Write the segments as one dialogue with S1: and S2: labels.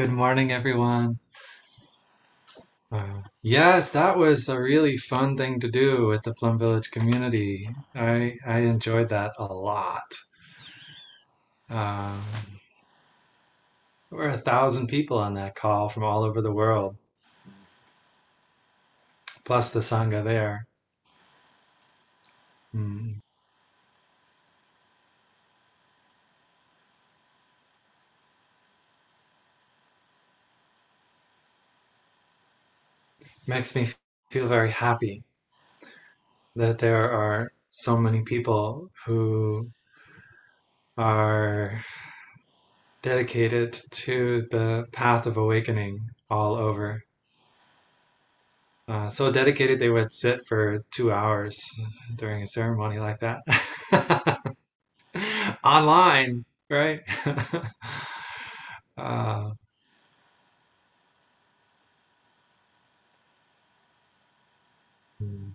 S1: Good morning, everyone. Uh, yes, that was a really fun thing to do with the Plum Village community. I I enjoyed that a lot. Um, there were a thousand people on that call from all over the world, plus the Sangha there. Mm. Makes me feel very happy that there are so many people who are dedicated to the path of awakening all over. Uh, so dedicated they would sit for two hours during a ceremony like that. Online, right? uh, hmm.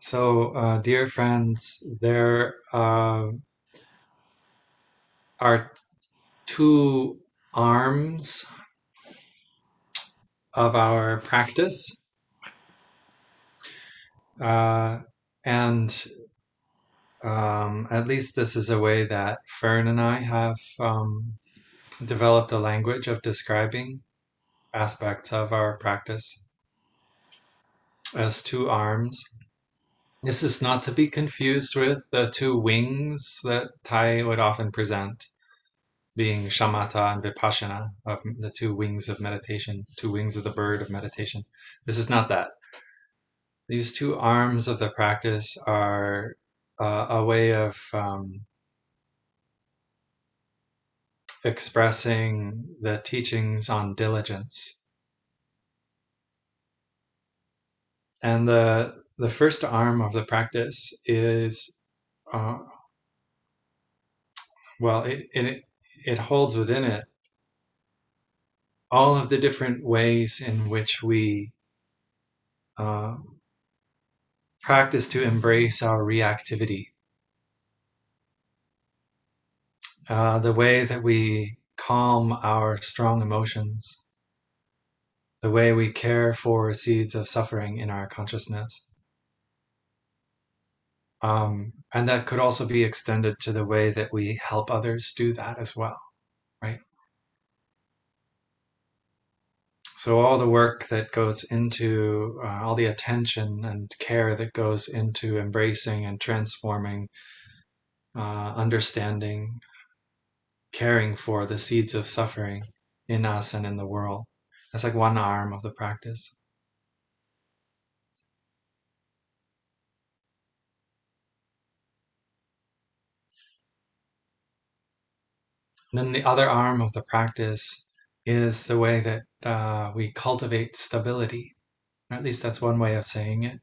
S1: so, uh, dear friends, there uh, are two arms of our practice. Uh, and um, at least this is a way that Fern and I have um, developed a language of describing aspects of our practice as two arms. This is not to be confused with the two wings that Thay would often present, being shamatha and vipassana, of the two wings of meditation, two wings of the bird of meditation. This is not that. These two arms of the practice are uh, a way of um, expressing the teachings on diligence. And the the first arm of the practice is, uh, well, it, it it holds within it all of the different ways in which we uh, practice to embrace our reactivity. Uh, the way that we calm our strong emotions, the way we care for seeds of suffering in our consciousness. Um, and that could also be extended to the way that we help others do that as well, right? So, all the work that goes into, uh, all the attention and care that goes into embracing and transforming, uh, understanding, caring for the seeds of suffering in us and in the world. That's like one arm of the practice. Then the other arm of the practice is the way that uh, we cultivate stability. Or At least that's one way of saying it.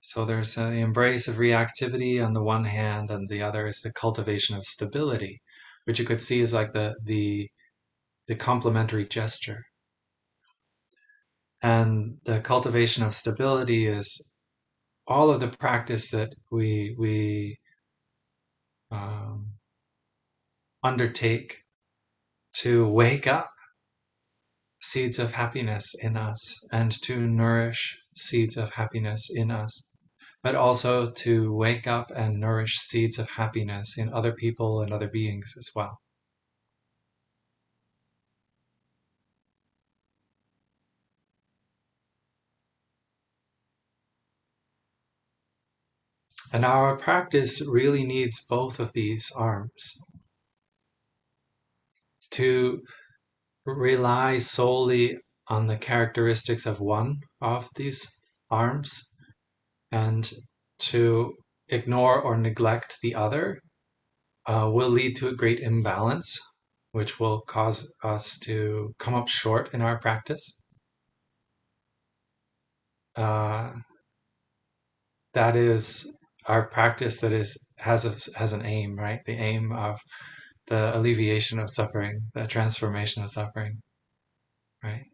S1: So there's the embrace of reactivity on the one hand, and the other is the cultivation of stability, which you could see is like the the the complementary gesture. And the cultivation of stability is all of the practice that we we um, undertake to wake up seeds of happiness in us and to nourish seeds of happiness in us, but also to wake up and nourish seeds of happiness in other people and other beings as well. And our practice really needs both of these arms to rely solely on the characteristics of one of these arms and to ignore or neglect the other uh, will lead to a great imbalance, which will cause us to come up short in our practice. Uh, that is our practice that is has a, has an aim, right? The aim of the alleviation of suffering, the transformation of suffering, right?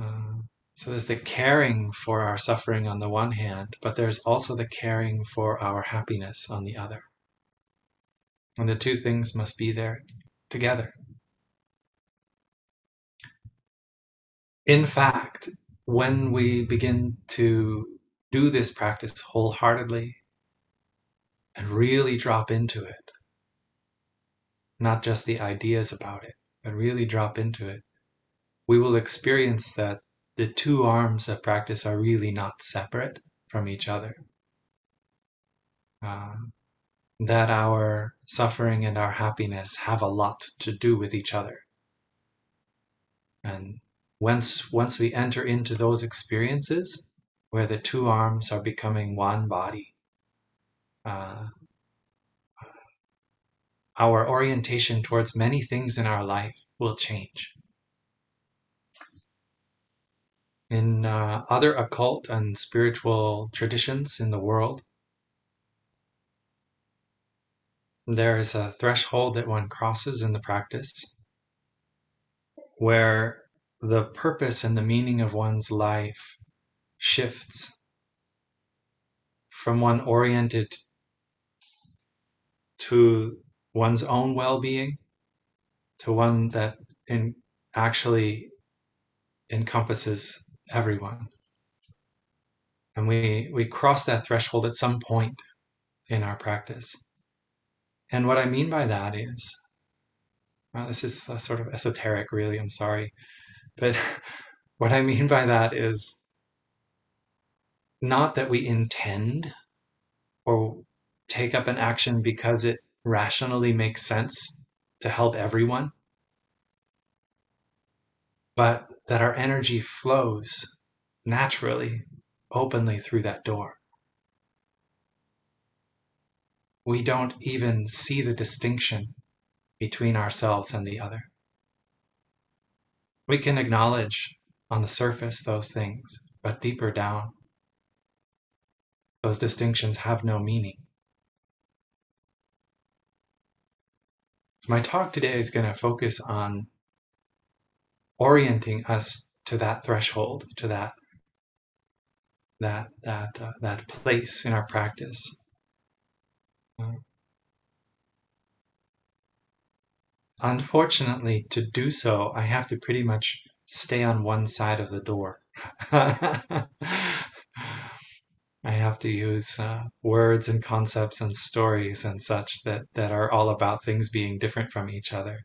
S1: Uh, So there's the caring for our suffering on the one hand, but there's also the caring for our happiness on the other. And the two things must be there together. In fact, when we begin to do this practice wholeheartedly and really drop into it, not just the ideas about it, but really drop into it, we will experience that the two arms of practice are really not separate from each other. Uh, that our suffering and our happiness have a lot to do with each other. And once, once we enter into those experiences where the two arms are becoming one body, uh, our orientation towards many things in our life will change. In uh, other occult and spiritual traditions in the world, there is a threshold that one crosses in the practice where the purpose and the meaning of one's life shifts from one oriented to one's own well-being to one that in actually encompasses everyone and we we cross that threshold at some point in our practice and what I mean by that is, well, this is sort of esoteric, really, I'm sorry. But what I mean by that is not that we intend or take up an action because it rationally makes sense to help everyone, but that our energy flows naturally, openly through that door. we don't even see the distinction between ourselves and the other. We can acknowledge on the surface those things, but deeper down, those distinctions have no meaning. My talk today is going to focus on orienting us to that threshold, to that that that uh, that place in our practice Unfortunately, to do so, I have to pretty much stay on one side of the door. I have to use uh, words and concepts and stories and such that, that are all about things being different from each other.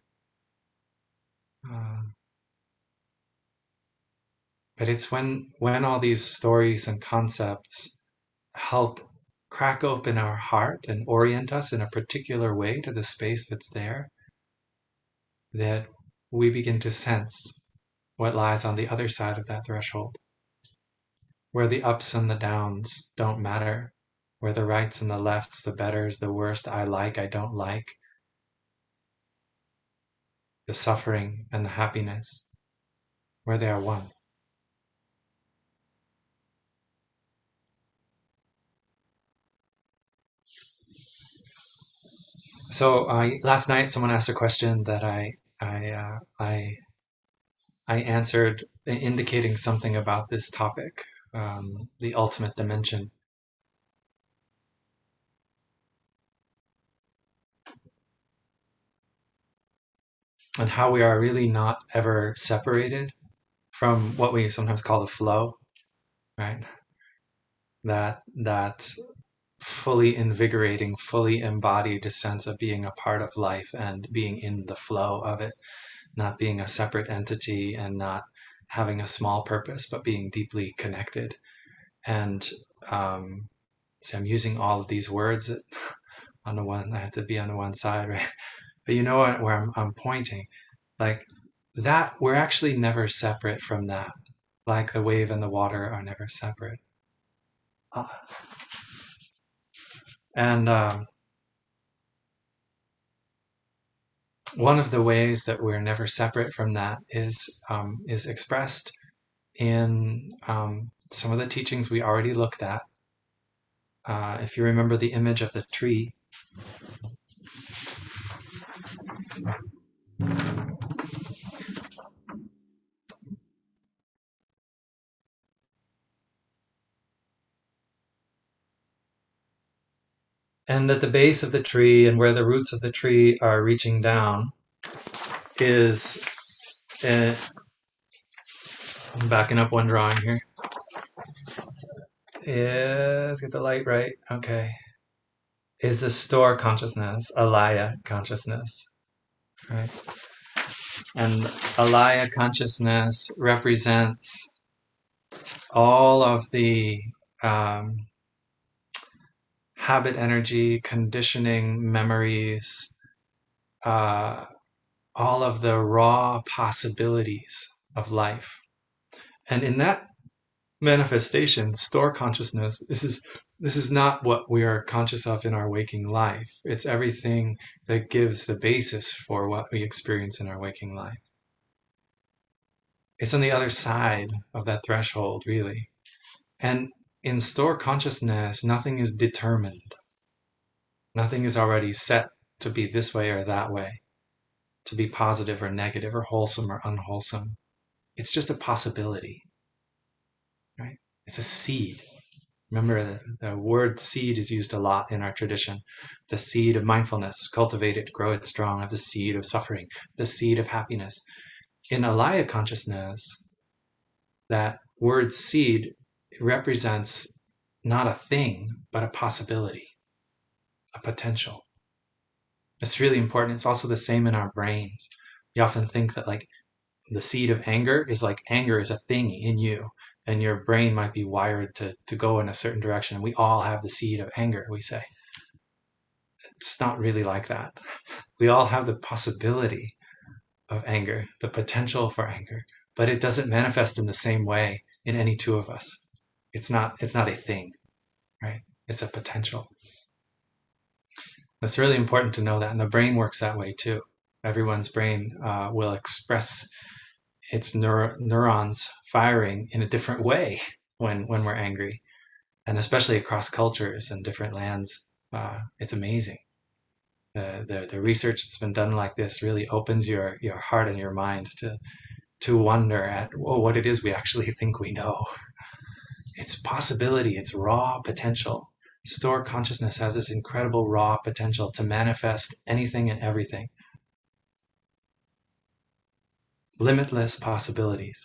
S1: Uh, but it's when when all these stories and concepts help crack open our heart and orient us in a particular way to the space that's there, that we begin to sense what lies on the other side of that threshold, where the ups and the downs don't matter, where the rights and the lefts, the betters, the worst, I like, I don't like, the suffering and the happiness, where they are one. So I last night someone asked a question that I I uh, I I answered indicating something about this topic, um, the ultimate dimension. And how we are really not ever separated from what we sometimes call the flow, right? That that fully invigorating, fully embodied sense of being a part of life and being in the flow of it, not being a separate entity and not having a small purpose, but being deeply connected. And um, so I'm using all of these words on the one, I have to be on the one side, right? But you know what, where I'm, I'm pointing, like that, we're actually never separate from that. Like the wave and the water are never separate. Uh, and um, one of the ways that we're never separate from that is um, is expressed in um, some of the teachings we already looked at. Uh, if you remember the image of the tree, And at the base of the tree and where the roots of the tree are reaching down is, uh, I'm backing up one drawing here. Yeah, let's get the light right. Okay. Is a store consciousness, alaya consciousness, right? And alaya consciousness represents all of the um, habit energy, conditioning, memories, uh, all of the raw possibilities of life. And in that manifestation, store consciousness, this is this is not what we are conscious of in our waking life. It's everything that gives the basis for what we experience in our waking life. It's on the other side of that threshold, really. And in store consciousness, nothing is determined. Nothing is already set to be this way or that way, to be positive or negative or wholesome or unwholesome. It's just a possibility, right? It's a seed. Remember, the, the word seed is used a lot in our tradition. The seed of mindfulness, cultivate it, grow it strong, of the seed of suffering, the seed of happiness. In Alaya consciousness, that word seed represents not a thing, but a possibility, a potential. It's really important. It's also the same in our brains. We often think that, like, the seed of anger is like anger is a thing in you, and your brain might be wired to, to go in a certain direction. We all have the seed of anger, we say. It's not really like that. We all have the possibility of anger, the potential for anger, but it doesn't manifest in the same way in any two of us. It's not it's not a thing, right? It's a potential. It's really important to know that, and the brain works that way too. Everyone's brain uh, will express its neur- neurons firing in a different way when when we're angry, and especially across cultures and different lands. Uh, it's amazing. The, the the research that's been done like this really opens your your heart and your mind to to wonder at oh, what it is we actually think we know. It's possibility. It's raw potential. Store consciousness has this incredible raw potential to manifest anything and everything. Limitless possibilities.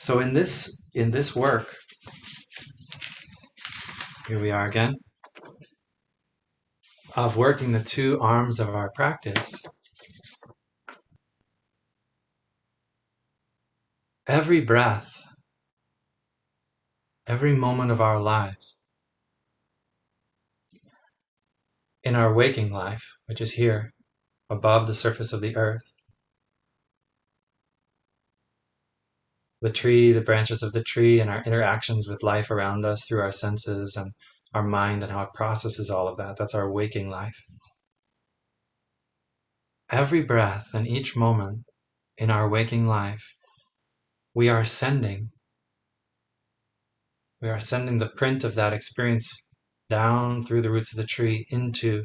S1: So in this in this work, here we are again, of working the two arms of our practice. Every breath, every moment of our lives, in our waking life, which is here, above the surface of the earth, the tree, the branches of the tree, and our interactions with life around us through our senses and our mind and how it processes all of that. That's our waking life. Every breath and each moment in our waking life, we are sending. We are sending the print of that experience down through the roots of the tree into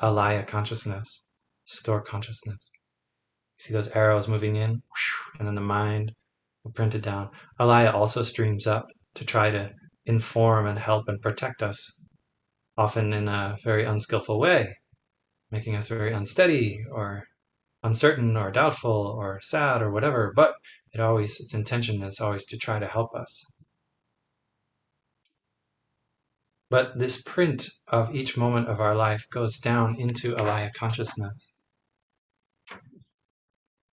S1: alaya consciousness, store consciousness. You See those arrows moving in, and then the mind will print it down. Alaya also streams up to try to inform and help and protect us, often in a very unskillful way, making us very unsteady or uncertain or doubtful or sad or whatever, but it always its intention is always to try to help us. But this print of each moment of our life goes down into Alaya consciousness.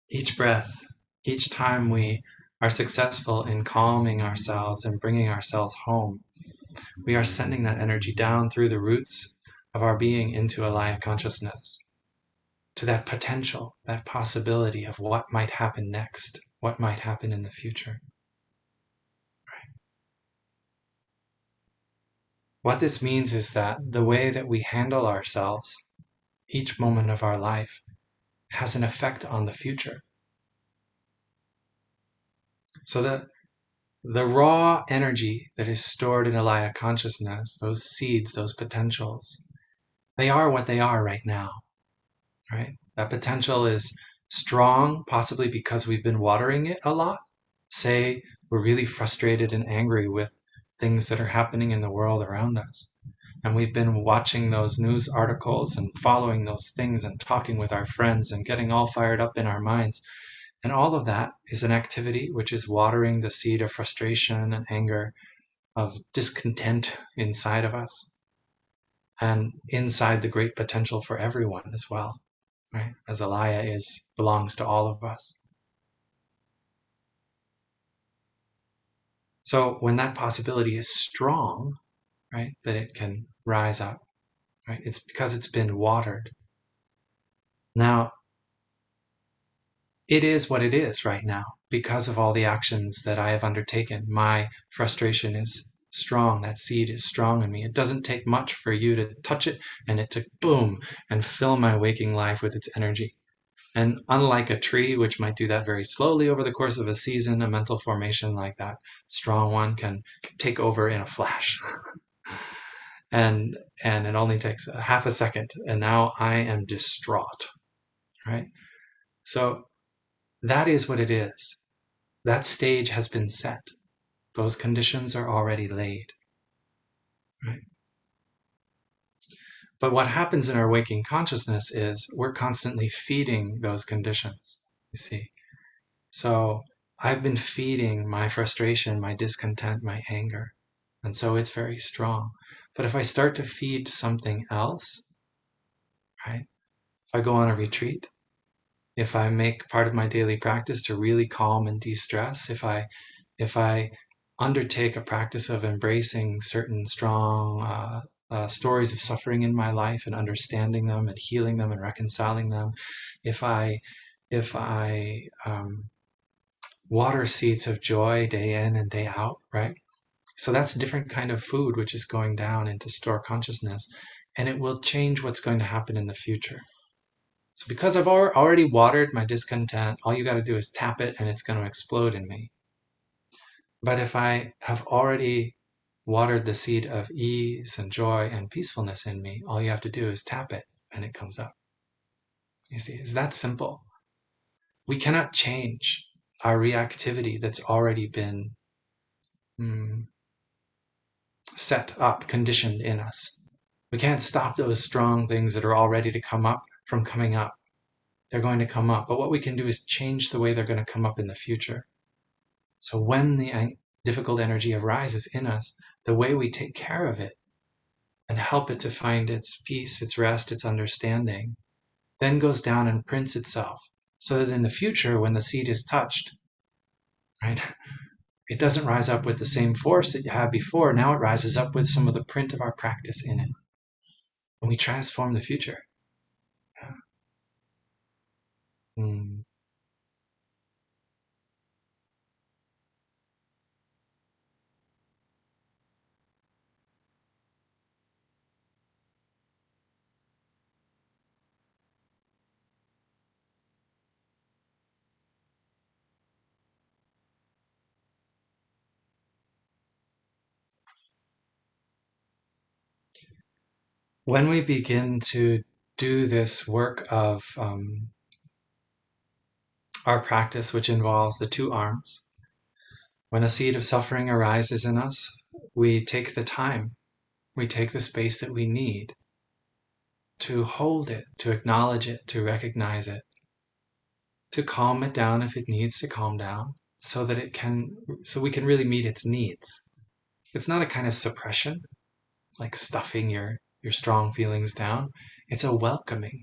S1: Each breath, each time we are successful in calming ourselves and bringing ourselves home, we are sending that energy down through the roots of our being into Alaya consciousness, to that potential, that possibility of what might happen next, what might happen in the future. What this means is that the way that we handle ourselves each moment of our life has an effect on the future. So the the raw energy that is stored in Alaya consciousness, those seeds, those potentials, they are what they are right now. Right? That potential is strong, possibly because we've been watering it a lot. Say we're really frustrated and angry with things that are happening in the world around us. And we've been watching those news articles and following those things and talking with our friends and getting all fired up in our minds. And all of that is an activity which is watering the seed of frustration and anger, of discontent inside of us, and inside the great potential for everyone as well, right? As Alaya is belongs to all of us. So when that possibility is strong, right, that it can rise up, right, it's because it's been watered. Now, it is what it is right now because of all the actions that I have undertaken. My frustration is strong. That seed is strong in me. It doesn't take much for you to touch it and it to boom and fill my waking life with its energy. And unlike a tree, which might do that very slowly over the course of a season, a mental formation like that strong one can take over in a flash. and and it only takes a half a second, and now I am distraught. Right? So that is what it is. That stage has been set. Those conditions are already laid. Right? But what happens in our waking consciousness is we're constantly feeding those conditions, you see. So I've been feeding my frustration, my discontent, my anger. And so it's very strong. But if I start to feed something else, right? If I go on a retreat, if I make part of my daily practice to really calm and de-stress, if I if I undertake a practice of embracing certain strong uh, uh, stories of suffering in my life and understanding them and healing them and reconciling them, if I if I um, water seeds of joy day in and day out, right? So that's a different kind of food which is going down into store consciousness, and it will change what's going to happen in the future. So because I've already watered my discontent, all you got to do is tap it and it's going to explode in me. But if I have already watered the seed of ease and joy and peacefulness in me, all you have to do is tap it and it comes up. You see, it's that simple. We cannot change our reactivity that's already been mm, set up, conditioned in us. We can't stop those strong things that are all ready to come up from coming up. They're going to come up. But what we can do is change the way they're going to come up in the future. So when the difficult energy arises in us, the way we take care of it and help it to find its peace, its rest, its understanding, then goes down and prints itself so that in the future, when the seed is touched, right, it doesn't rise up with the same force that you had before. Now it rises up with some of the print of our practice in it. And we transform the future. Yeah. Mm. When we begin to do this work of um, our practice, which involves the two arms, when a seed of suffering arises in us, we take the time, we take the space that we need to hold it, to acknowledge it, to recognize it, to calm it down if it needs to calm down, so that it can, so we can really meet its needs. It's not a kind of suppression, like stuffing your your strong feelings down. It's a welcoming.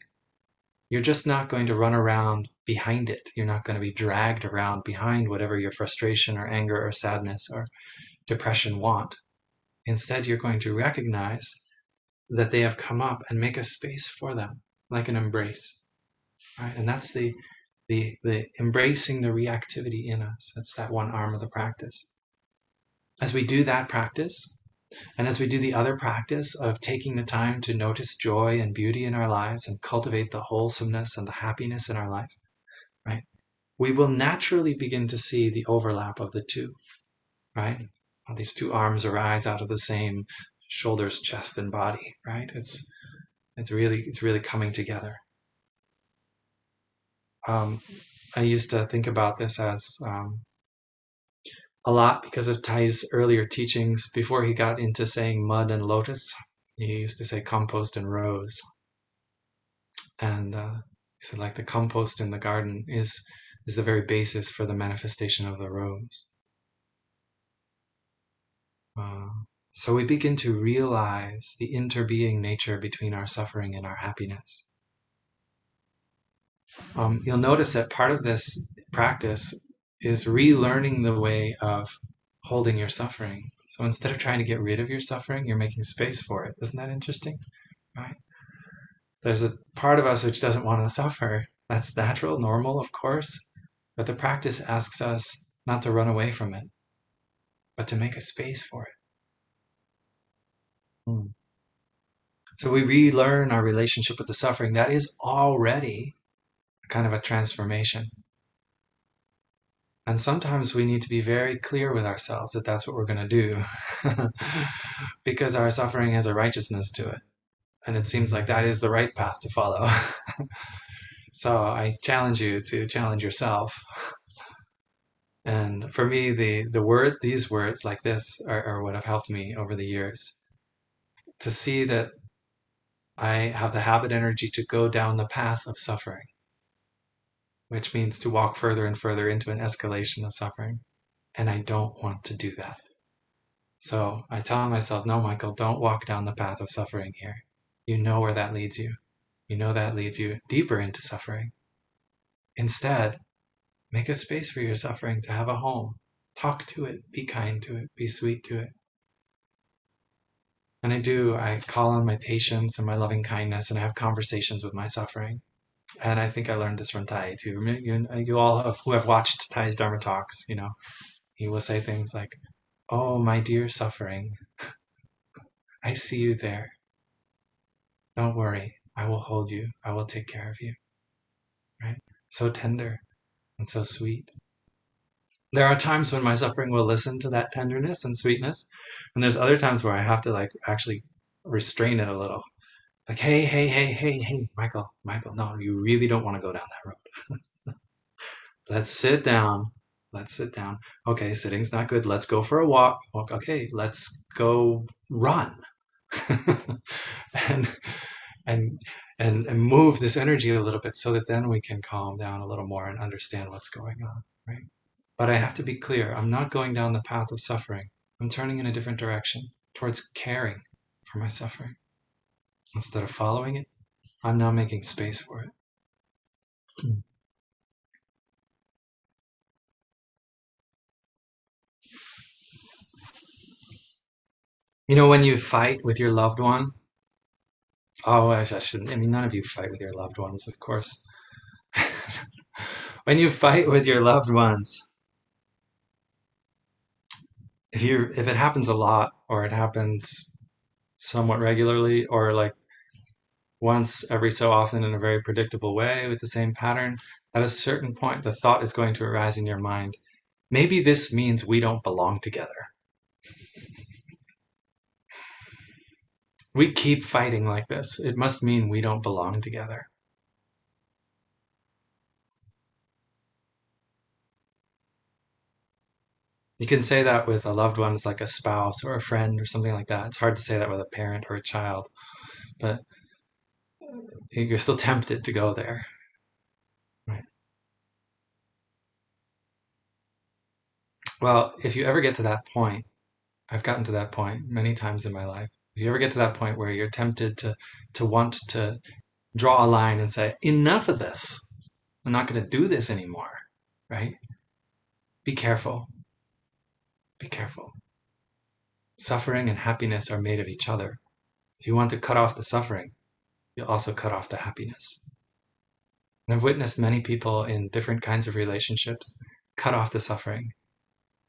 S1: You're just not going to run around behind it. You're not going to be dragged around behind whatever your frustration or anger or sadness or depression want. Instead, you're going to recognize that they have come up and make a space for them, like an embrace. Right? And that's the, the, the embracing the reactivity in us. That's that one arm of the practice. As we do that practice, and as we do the other practice of taking the time to notice joy and beauty in our lives and cultivate the wholesomeness and the happiness in our life, right? We will naturally begin to see the overlap of the two, right? these two arms arise out of the same shoulders, chest, and body, right? It's it's really it's really coming together. Um, I used to think about this as um, a lot because of Thay's earlier teachings. Before he got into saying mud and lotus, he used to say compost and rose. And uh, he said, like the compost in the garden is is the very basis for the manifestation of the rose. Uh, so we begin to realize the interbeing nature between our suffering and our happiness. Um, you'll notice that part of this practice is relearning the way of holding your suffering. So instead of trying to get rid of your suffering, you're making space for it. Isn't that interesting? Right? There's a part of us which doesn't want to suffer. That's natural, normal, of course. But the practice asks us not to run away from it, but to make a space for it. Hmm. So we relearn our relationship with the suffering. That is already kind of a transformation. And sometimes we need to be very clear with ourselves that that's what we're going to do because our suffering has a righteousness to it. And it seems like that is the right path to follow. so I challenge you to challenge yourself. And for me, the, the word, these words like this are, are what have helped me over the years to see that I have the habit energy to go down the path of suffering which means to walk further and further into an escalation of suffering. And I don't want to do that. So I tell myself, no, Michael, don't walk down the path of suffering here. You know where that leads you. You know that leads you deeper into suffering. Instead, make a space for your suffering to have a home. Talk to it, be kind to it, be sweet to it. And I do, I call on my patience and my loving kindness, and I have conversations with my suffering and I think I learned this from Thay too. You, you all have, who have watched Thay's Dharma talks, you know, he will say things like, "Oh, my dear suffering, I see you there. Don't worry, I will hold you. I will take care of you." Right? So tender and so sweet. There are times when my suffering will listen to that tenderness and sweetness, and there's other times where I have to like actually restrain it a little like, hey, hey, hey, hey, hey, Michael, Michael, no, you really don't want to go down that road. let's sit down. Let's sit down. Okay, sitting's not good. Let's go for a walk. Okay, let's go run. and and and and move this energy a little bit so that then we can calm down a little more and understand what's going on, right? But I have to be clear, I'm not going down the path of suffering. I'm turning in a different direction towards caring for my suffering. Instead of following it, I'm now making space for it. You know, when you fight with your loved one, oh, I, I shouldn't, I mean, none of you fight with your loved ones, of course. when you fight with your loved ones, if you if it happens a lot or it happens somewhat regularly or like once every so often in a very predictable way with the same pattern, at a certain point, the thought is going to arise in your mind maybe this means we don't belong together. we keep fighting like this. It must mean we don't belong together. You can say that with a loved one, it's like a spouse or a friend or something like that. It's hard to say that with a parent or a child, but you're still tempted to go there. Right. Well, if you ever get to that point, I've gotten to that point many times in my life. If you ever get to that point where you're tempted to to want to draw a line and say, enough of this. I'm not going to do this anymore, right? Be careful. Be careful. Suffering and happiness are made of each other. If you want to cut off the suffering, you'll also cut off the happiness. And I've witnessed many people in different kinds of relationships cut off the suffering,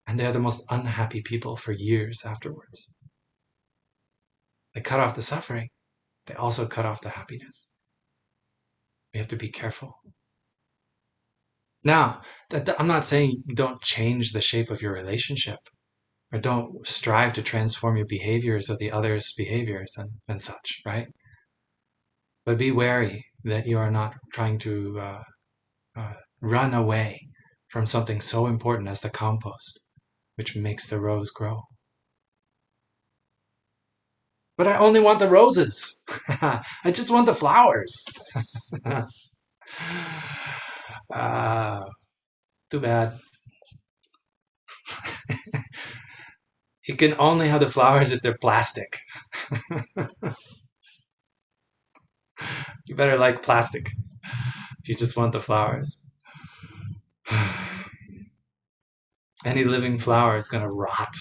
S1: and they're the most unhappy people for years afterwards. They cut off the suffering, they also cut off the happiness. We have to be careful. Now, I'm not saying don't change the shape of your relationship or don't strive to transform your behaviors or the other's behaviors and, and such, right? But be wary that you are not trying to uh, uh, run away from something so important as the compost. which makes the rose grow. But I only want the roses. I just want the flowers. uh, too bad. you can only have the flowers if they're plastic. You better like plastic if you just want the flowers. Any living flower is going to rot.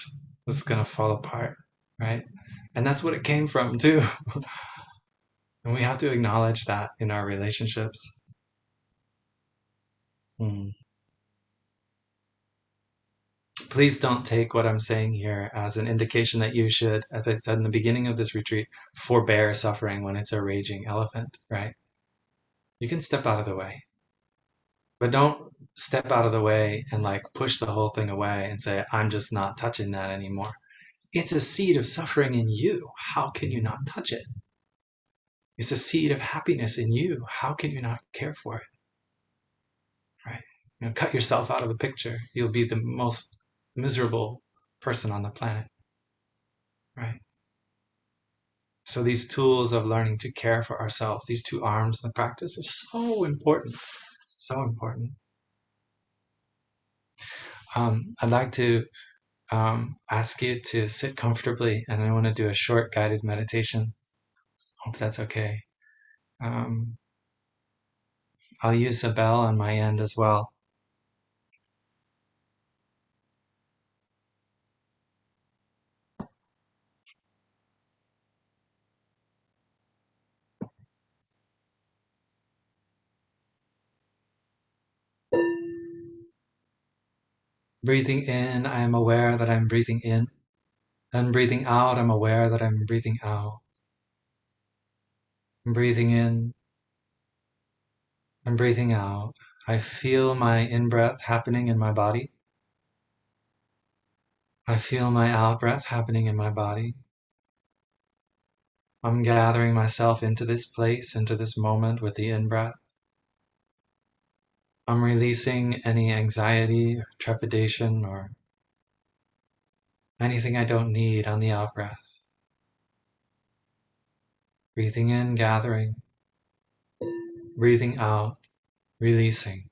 S1: It's going to fall apart, right? And that's what it came from, too. and we have to acknowledge that in our relationships. Hmm. Please don't take what I'm saying here as an indication that you should, as I said in the beginning of this retreat, forbear suffering when it's a raging elephant, right? You can step out of the way. But don't step out of the way and like push the whole thing away and say, I'm just not touching that anymore. It's a seed of suffering in you. How can you not touch it? It's a seed of happiness in you. How can you not care for it? Right? You know, cut yourself out of the picture. You'll be the most miserable person on the planet. Right? So these tools of learning to care for ourselves, these two arms in the practice are so important. So important. Um, I'd like to um, ask you to sit comfortably, and I want to do a short guided meditation. Hope that's okay. Um, I'll use a bell on my end as well. Breathing in, I am aware that I'm breathing in. Then breathing out, I'm aware that I'm breathing out. I'm breathing in. I'm breathing out. I feel my in breath happening in my body. I feel my out breath happening in my body. I'm gathering myself into this place, into this moment with the in breath. I'm releasing any anxiety or trepidation or anything I don't need on the out breath. Breathing in, gathering. Breathing out, releasing.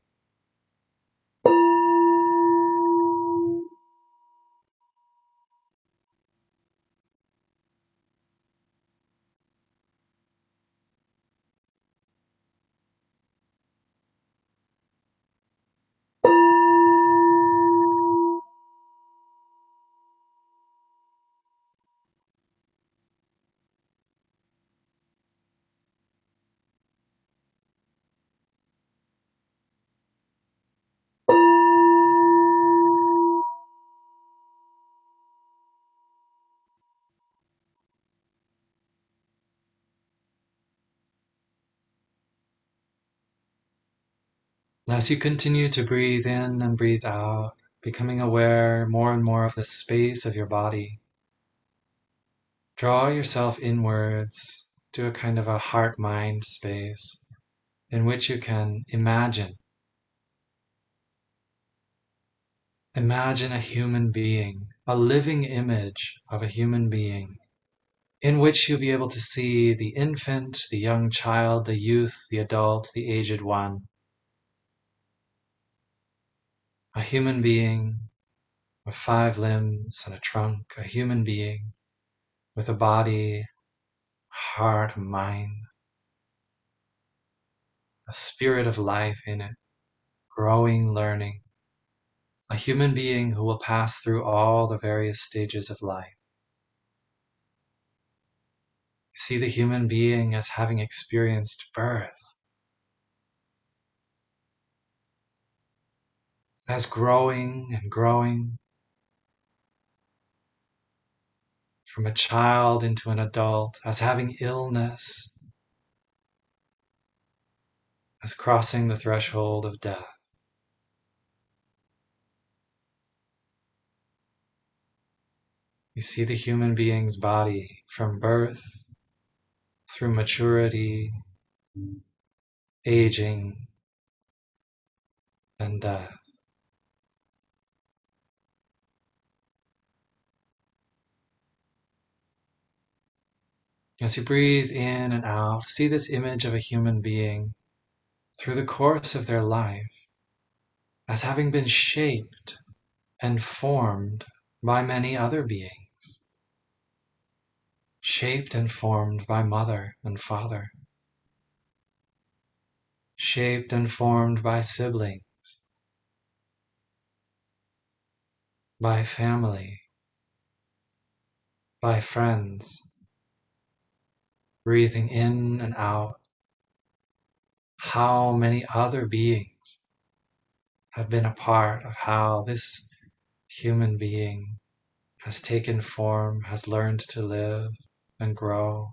S1: As you continue to breathe in and breathe out, becoming aware more and more of the space of your body, draw yourself inwards to a kind of a heart mind space in which you can imagine. Imagine a human being, a living image of a human being, in which you'll be able to see the infant, the young child, the youth, the adult, the aged one a human being with five limbs and a trunk, a human being with a body, heart, mind, a spirit of life in it, growing, learning, a human being who will pass through all the various stages of life. See the human being as having experienced birth, as growing and growing from a child into an adult, as having illness, as crossing the threshold of death. You see the human being's body from birth through maturity, aging, and death. As you breathe in and out, see this image of a human being through the course of their life as having been shaped and formed by many other beings, shaped and formed by mother and father, shaped and formed by siblings, by family, by friends, breathing in and out. How many other beings have been a part of how this human being has taken form, has learned to live and grow.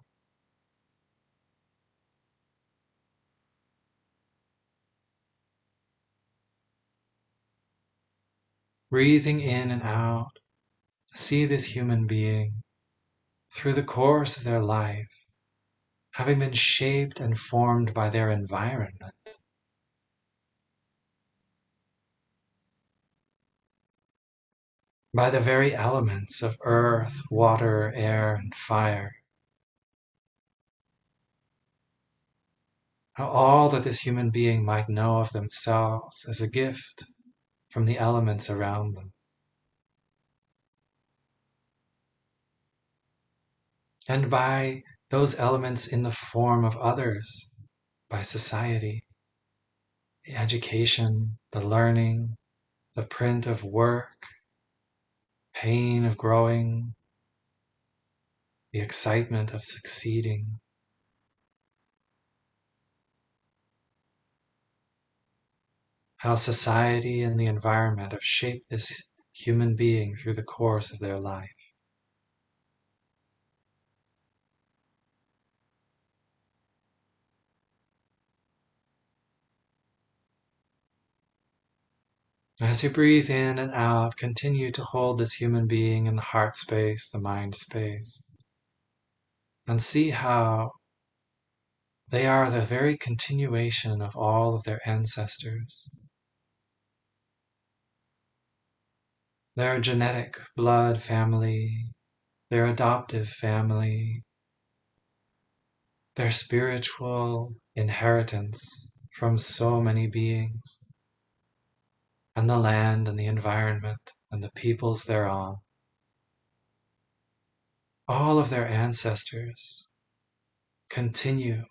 S1: Breathing in and out, see this human being through the course of their life, having been shaped and formed by their environment. By the very elements of earth, water, air, and fire. How all that this human being might know of themselves as a gift from the elements around them. And by those elements in the form of others, by society, the education, the learning, the print of work, pain of growing, the excitement of succeeding. how society and the environment have shaped this human being through the course of their life. As you breathe in and out, continue to hold this human being in the heart space, the mind space, and see how they are the very continuation of all of their ancestors. their genetic blood family, their adoptive family, their spiritual inheritance from so many beings, and the land and the environment and the peoples thereon. All of their ancestors continue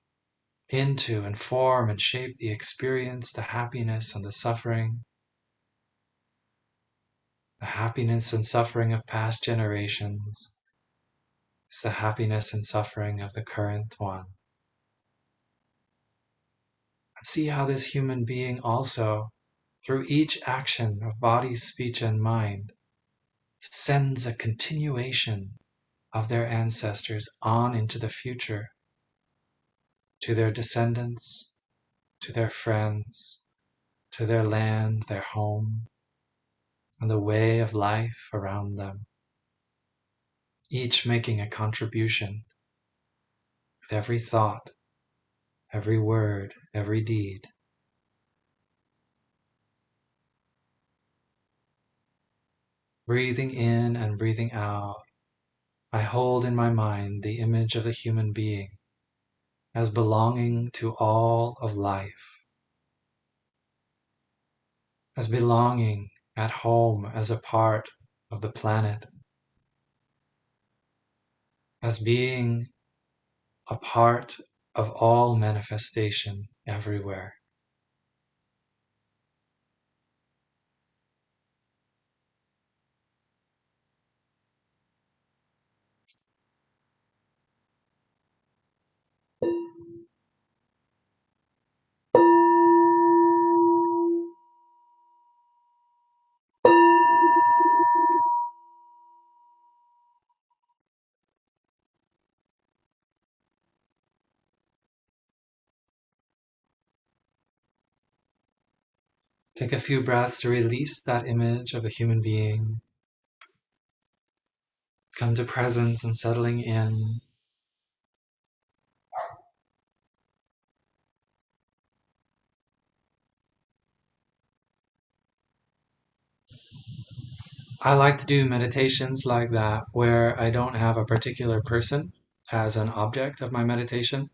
S1: into and form and shape the experience, the happiness and the suffering the happiness and suffering of past generations is the happiness and suffering of the current one. And see how this human being also, through each action of body, speech, and mind, sends a continuation of their ancestors on into the future to their descendants, to their friends, to their land, their home, and the way of life around them, each making a contribution with every thought, every word, every deed. Breathing in and breathing out, I hold in my mind the image of the human being as belonging to all of life, as belonging at home as a part of the planet, as being a part of all manifestation everywhere. Take a few breaths to release that image of a human being. Come to presence and settling in. I like to do meditations like that where I don't have a particular person as an object of my meditation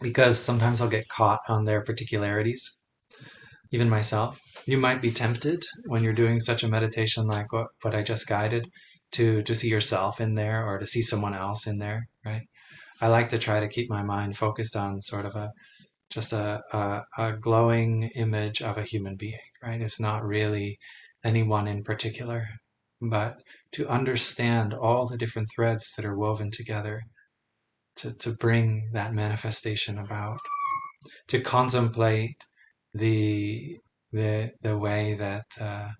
S1: because sometimes I'll get caught on their particularities, even myself. You might be tempted when you're doing such a meditation like what, what I just guided to, to see yourself in there or to see someone else in there, right? I like to try to keep my mind focused on sort of a just a, a, a glowing image of a human being, right? It's not really anyone in particular, but to understand all the different threads that are woven together to, to bring that manifestation about, to contemplate the the the way that uh,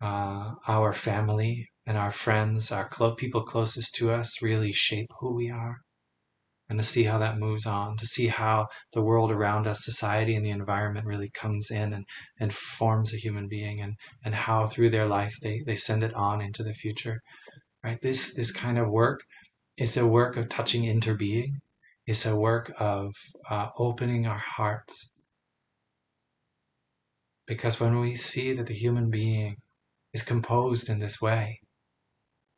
S1: uh, our family and our friends, our clo- people closest to us, really shape who we are, and to see how that moves on, to see how the world around us, society, and the environment really comes in and, and forms a human being, and and how through their life they they send it on into the future, right? This this kind of work it's a work of touching interbeing. It's a work of uh, opening our hearts. Because when we see that the human being is composed in this way,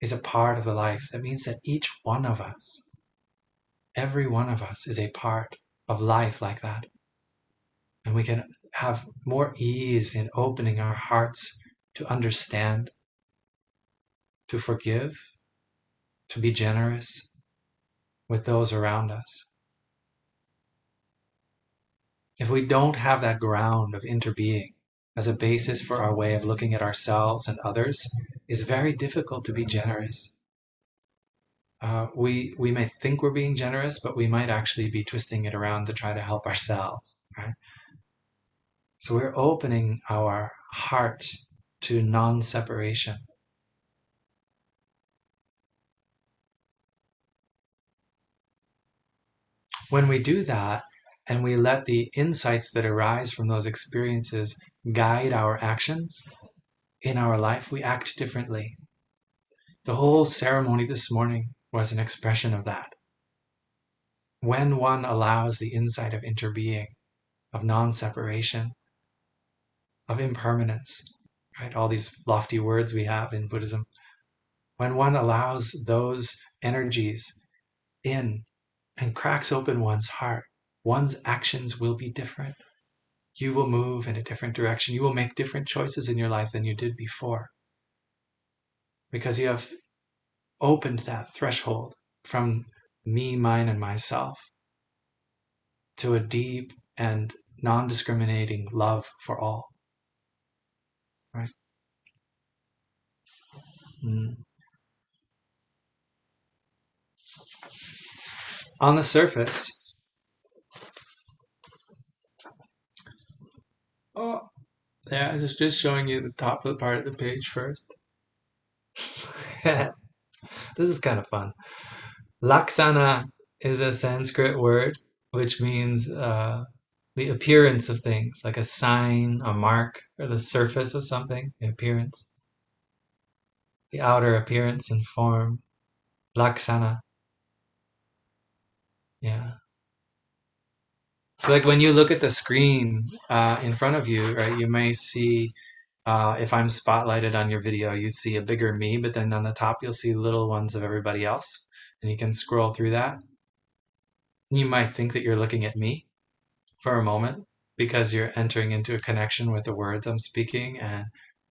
S1: is a part of the life, that means that each one of us, every one of us, is a part of life like that. And we can have more ease in opening our hearts to understand, to forgive, to be generous with those around us. If we don't have that ground of interbeing as a basis for our way of looking at ourselves and others, is very difficult to be generous. Uh, we we may think we're being generous, but we might actually be twisting it around to try to help ourselves, right? So we're opening our heart to non-separation. When we do that, and we let the insights that arise from those experiences guide our actions in our life, we act differently. The whole ceremony this morning was an expression of that. When one allows the insight of interbeing, of non separation, of impermanence, right? All these lofty words we have in Buddhism. When one allows those energies in and cracks open one's heart, one's actions will be different. You will move in a different direction. You will make different choices in your life than you did before. Because you have opened that threshold from me, mine, and myself to a deep and non discriminating love for all. Right? Mm. on the surface, oh, yeah, just just showing you the top of the part of the page first. this is kind of fun. Laksana is a Sanskrit word which means uh, the appearance of things, like a sign, a mark, or the surface of something, the appearance. The outer appearance and form. Laksana. Yeah. So like when you look at the screen uh, in front of you, right, you may see uh, if I'm spotlighted on your video, you see a bigger me, but then on the top you'll see little ones of everybody else, and you can scroll through that. You might think that you're looking at me for a moment because you're entering into a connection with the words I'm speaking and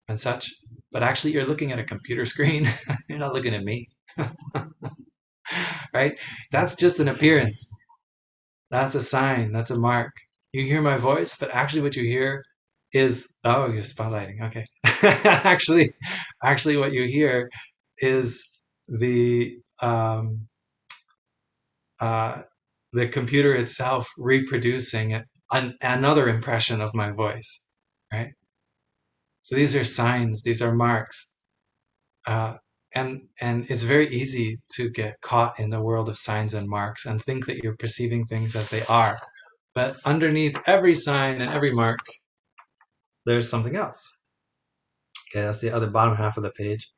S1: and such, but actually you're looking at a computer screen. you're not looking at me. right? That's just an appearance. That's a sign. That's a mark. You hear my voice, but actually, what you hear is oh, you're spotlighting. Okay, actually, actually, what you hear is the um, uh, the computer itself reproducing an, another impression of my voice, right? So these are signs. These are marks. Uh, and and it's very easy to get caught in the world of signs and marks and think that you're perceiving things as they are. But underneath every sign and every mark there's something else. Okay that's the other bottom half of the page.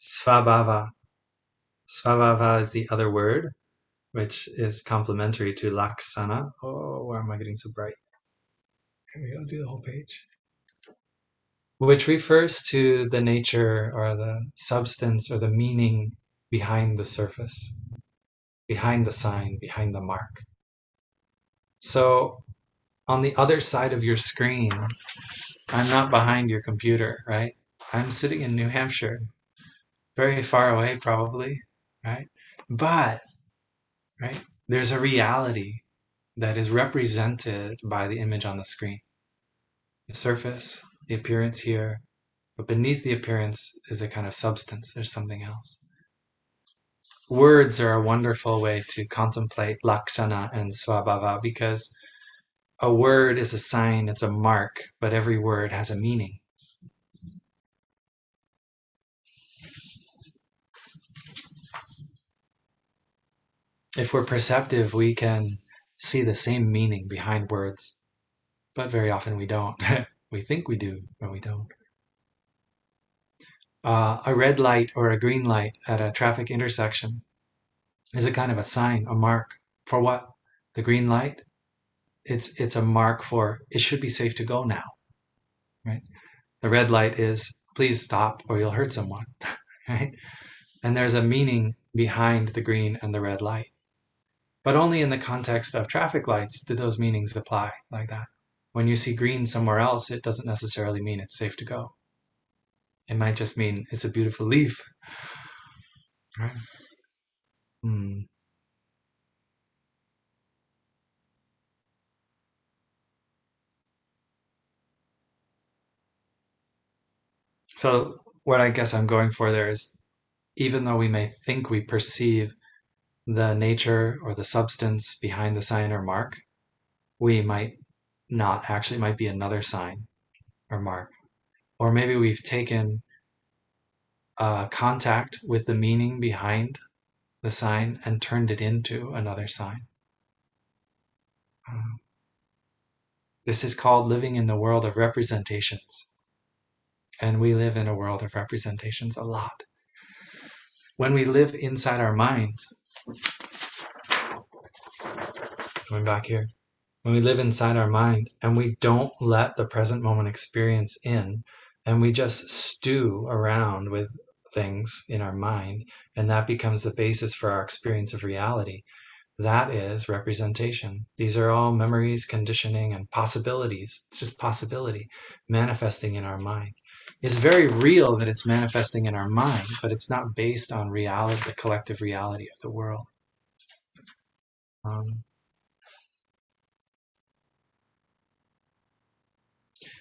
S1: Svabhava. Svabhava is the other word which is complementary to laksana. Oh why am i getting so bright? Here we go do the whole page which refers to the nature or the substance or the meaning behind the surface. behind the sign, behind the mark. So on the other side of your screen, I'm not behind your computer, right? I'm sitting in New Hampshire, very far away probably, right? But, right, there's a reality that is represented by the image on the screen. The surface, the appearance here, but beneath the appearance is a kind of substance. There's something else. Words are a wonderful way to contemplate lakshana and svabhava because a word is a sign, it's a mark, but every word has a meaning. If we're perceptive, we can see the same meaning behind words, but very often we don't. we think we do, but we don't. Uh, a red light or a green light at a traffic intersection is a kind of a sign, a mark for what? The green light? It's it's a mark for it should be safe to go now right? The red light is please stop or you'll hurt someone right? And there's a meaning behind the green and the red light. But only in the context of traffic lights do those meanings apply like that when you see green somewhere else it doesn't necessarily mean it's safe to go. It might just mean it's a beautiful leaf. Right? Hmm. So what I guess I'm going for there is even though we may think we perceive the nature or the substance behind the sign or mark, we might not actually might be another sign or mark. Or maybe we've taken uh, contact with the meaning behind the sign and turned it into another sign. Um, this is called living in the world of representations. And we live in a world of representations a lot. When we live inside our mind, going back here, when we live inside our mind and we don't let the present moment experience in, and we just stew around with things in our mind, and that becomes the basis for our experience of reality, that is representation. These are all memories, conditioning, and possibilities. It's just possibility manifesting in our mind. It's very real that it's manifesting in our mind, but it's not based on reality, the collective reality of the world. Um,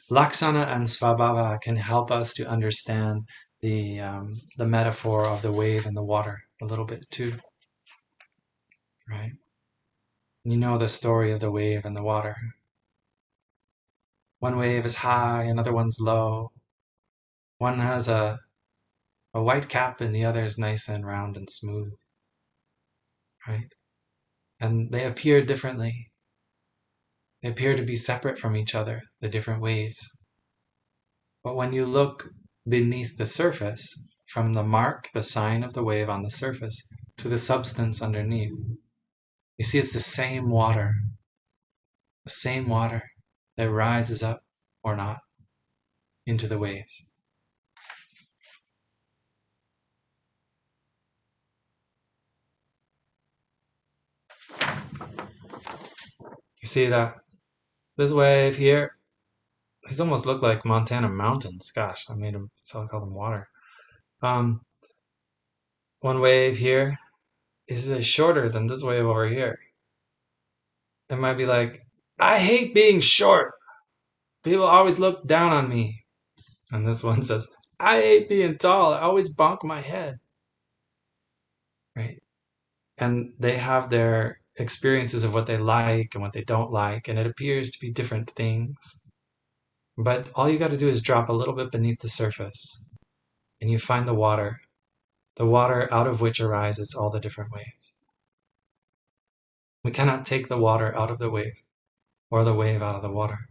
S1: Lakshana and Svabhava can help us to understand the um, the metaphor of the wave and the water a little bit too right? You know the story of the wave and the water. One wave is high, another one's low. One has a, a white cap and the other is nice and round and smooth. Right? And they appear differently. They appear to be separate from each other, the different waves. But when you look beneath the surface, from the mark, the sign of the wave on the surface, to the substance underneath, you see, it's the same water, the same water that rises up or not into the waves. You see that this wave here, these almost look like Montana mountains. Gosh, I made them, so I call them water. Um, one wave here, is shorter than this wave over here. It might be like, I hate being short. People always look down on me. And this one says, I hate being tall. I always bonk my head. Right? And they have their experiences of what they like and what they don't like, and it appears to be different things. But all you got to do is drop a little bit beneath the surface, and you find the water the water out of which arises all the different waves. We cannot take the water out of the wave, or the wave out of the water.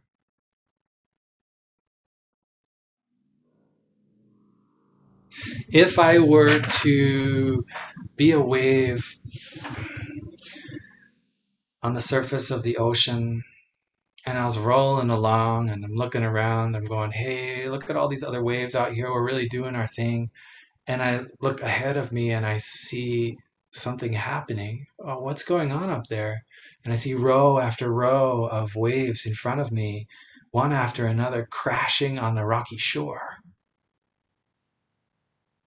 S1: If I were to be a wave on the surface of the ocean and I was rolling along and I'm looking around, I'm going, hey, look at all these other waves out here. We're really doing our thing and I look ahead of me and I see something happening oh, what's going on up there? And I see row after row of waves in front of me, one after another, crashing on the rocky shore.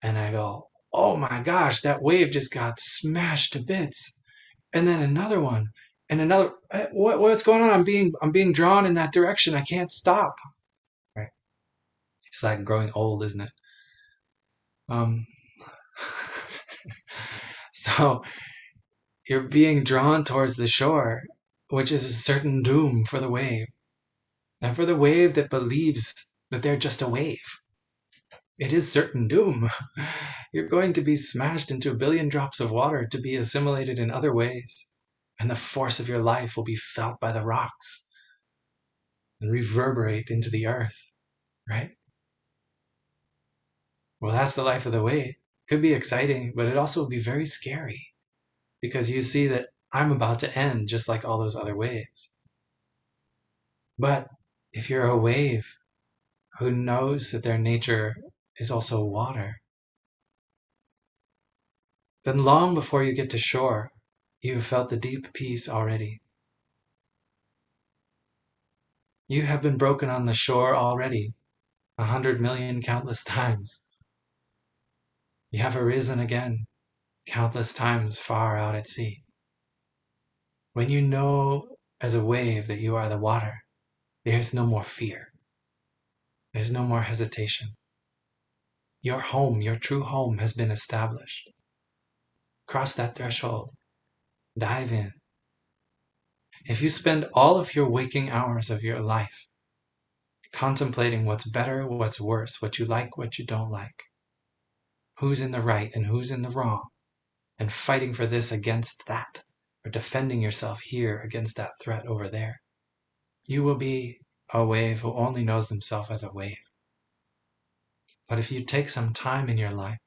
S1: And I go, oh my gosh, that wave just got smashed to bits. And then another one, and another. What, what's going on? I'm being I'm being drawn in that direction. I can't stop. Right? It's like growing old, isn't it? Um. so you're being drawn towards the shore, which is a certain doom for the wave. And for the wave that believes that they're just a wave, it is certain doom. You're going to be smashed into a billion drops of water to be assimilated in other ways, and the force of your life will be felt by the rocks and reverberate into the earth, right? Well, that's the life of the wave. Could be exciting, but it also will be very scary because you see that I'm about to end just like all those other waves. But if you're a wave who knows that their nature is also water, then long before you get to shore, you've felt the deep peace already. You have been broken on the shore already, a hundred million countless times. You have arisen again, countless times far out at sea. When you know as a wave that you are the water, there is no more fear. There's no more hesitation. Your home, your true home, has been established. Cross that threshold. Dive in. If you spend all of your waking hours of your life contemplating what's better, what's worse, what you like, what you don't like, who's in the right and who's in the wrong, and fighting for this against that, or defending yourself here against that threat over there. You will be a wave who only knows themselves as a wave. But if you take some time in your life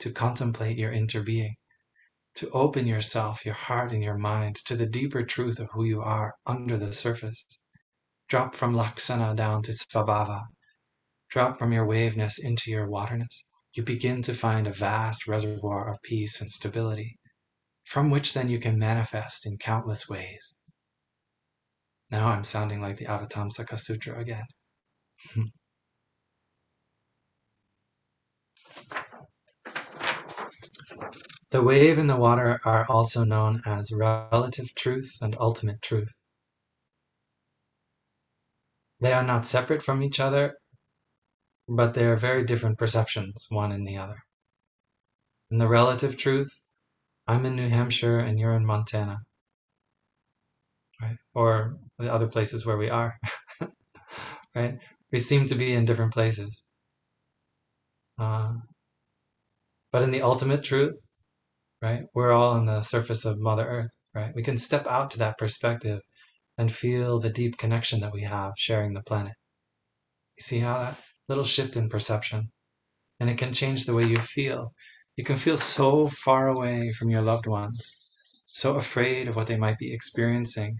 S1: to contemplate your interbeing, to open yourself, your heart, and your mind to the deeper truth of who you are under the surface, drop from laksana down to svabhava, drop from your waveness into your waterness, you begin to find a vast reservoir of peace and stability, from which then you can manifest in countless ways. Now I'm sounding like the Avatamsaka Sutra again. the wave and the water are also known as relative truth and ultimate truth. They are not separate from each other but they are very different perceptions, one in the other. In the relative truth, I'm in New Hampshire and you're in Montana, right? Or the other places where we are, right? We seem to be in different places. Uh, but in the ultimate truth, right, we're all on the surface of Mother Earth, right? We can step out to that perspective and feel the deep connection that we have sharing the planet. You see how that little shift in perception, and it can change the way you feel. You can feel so far away from your loved ones, so afraid of what they might be experiencing,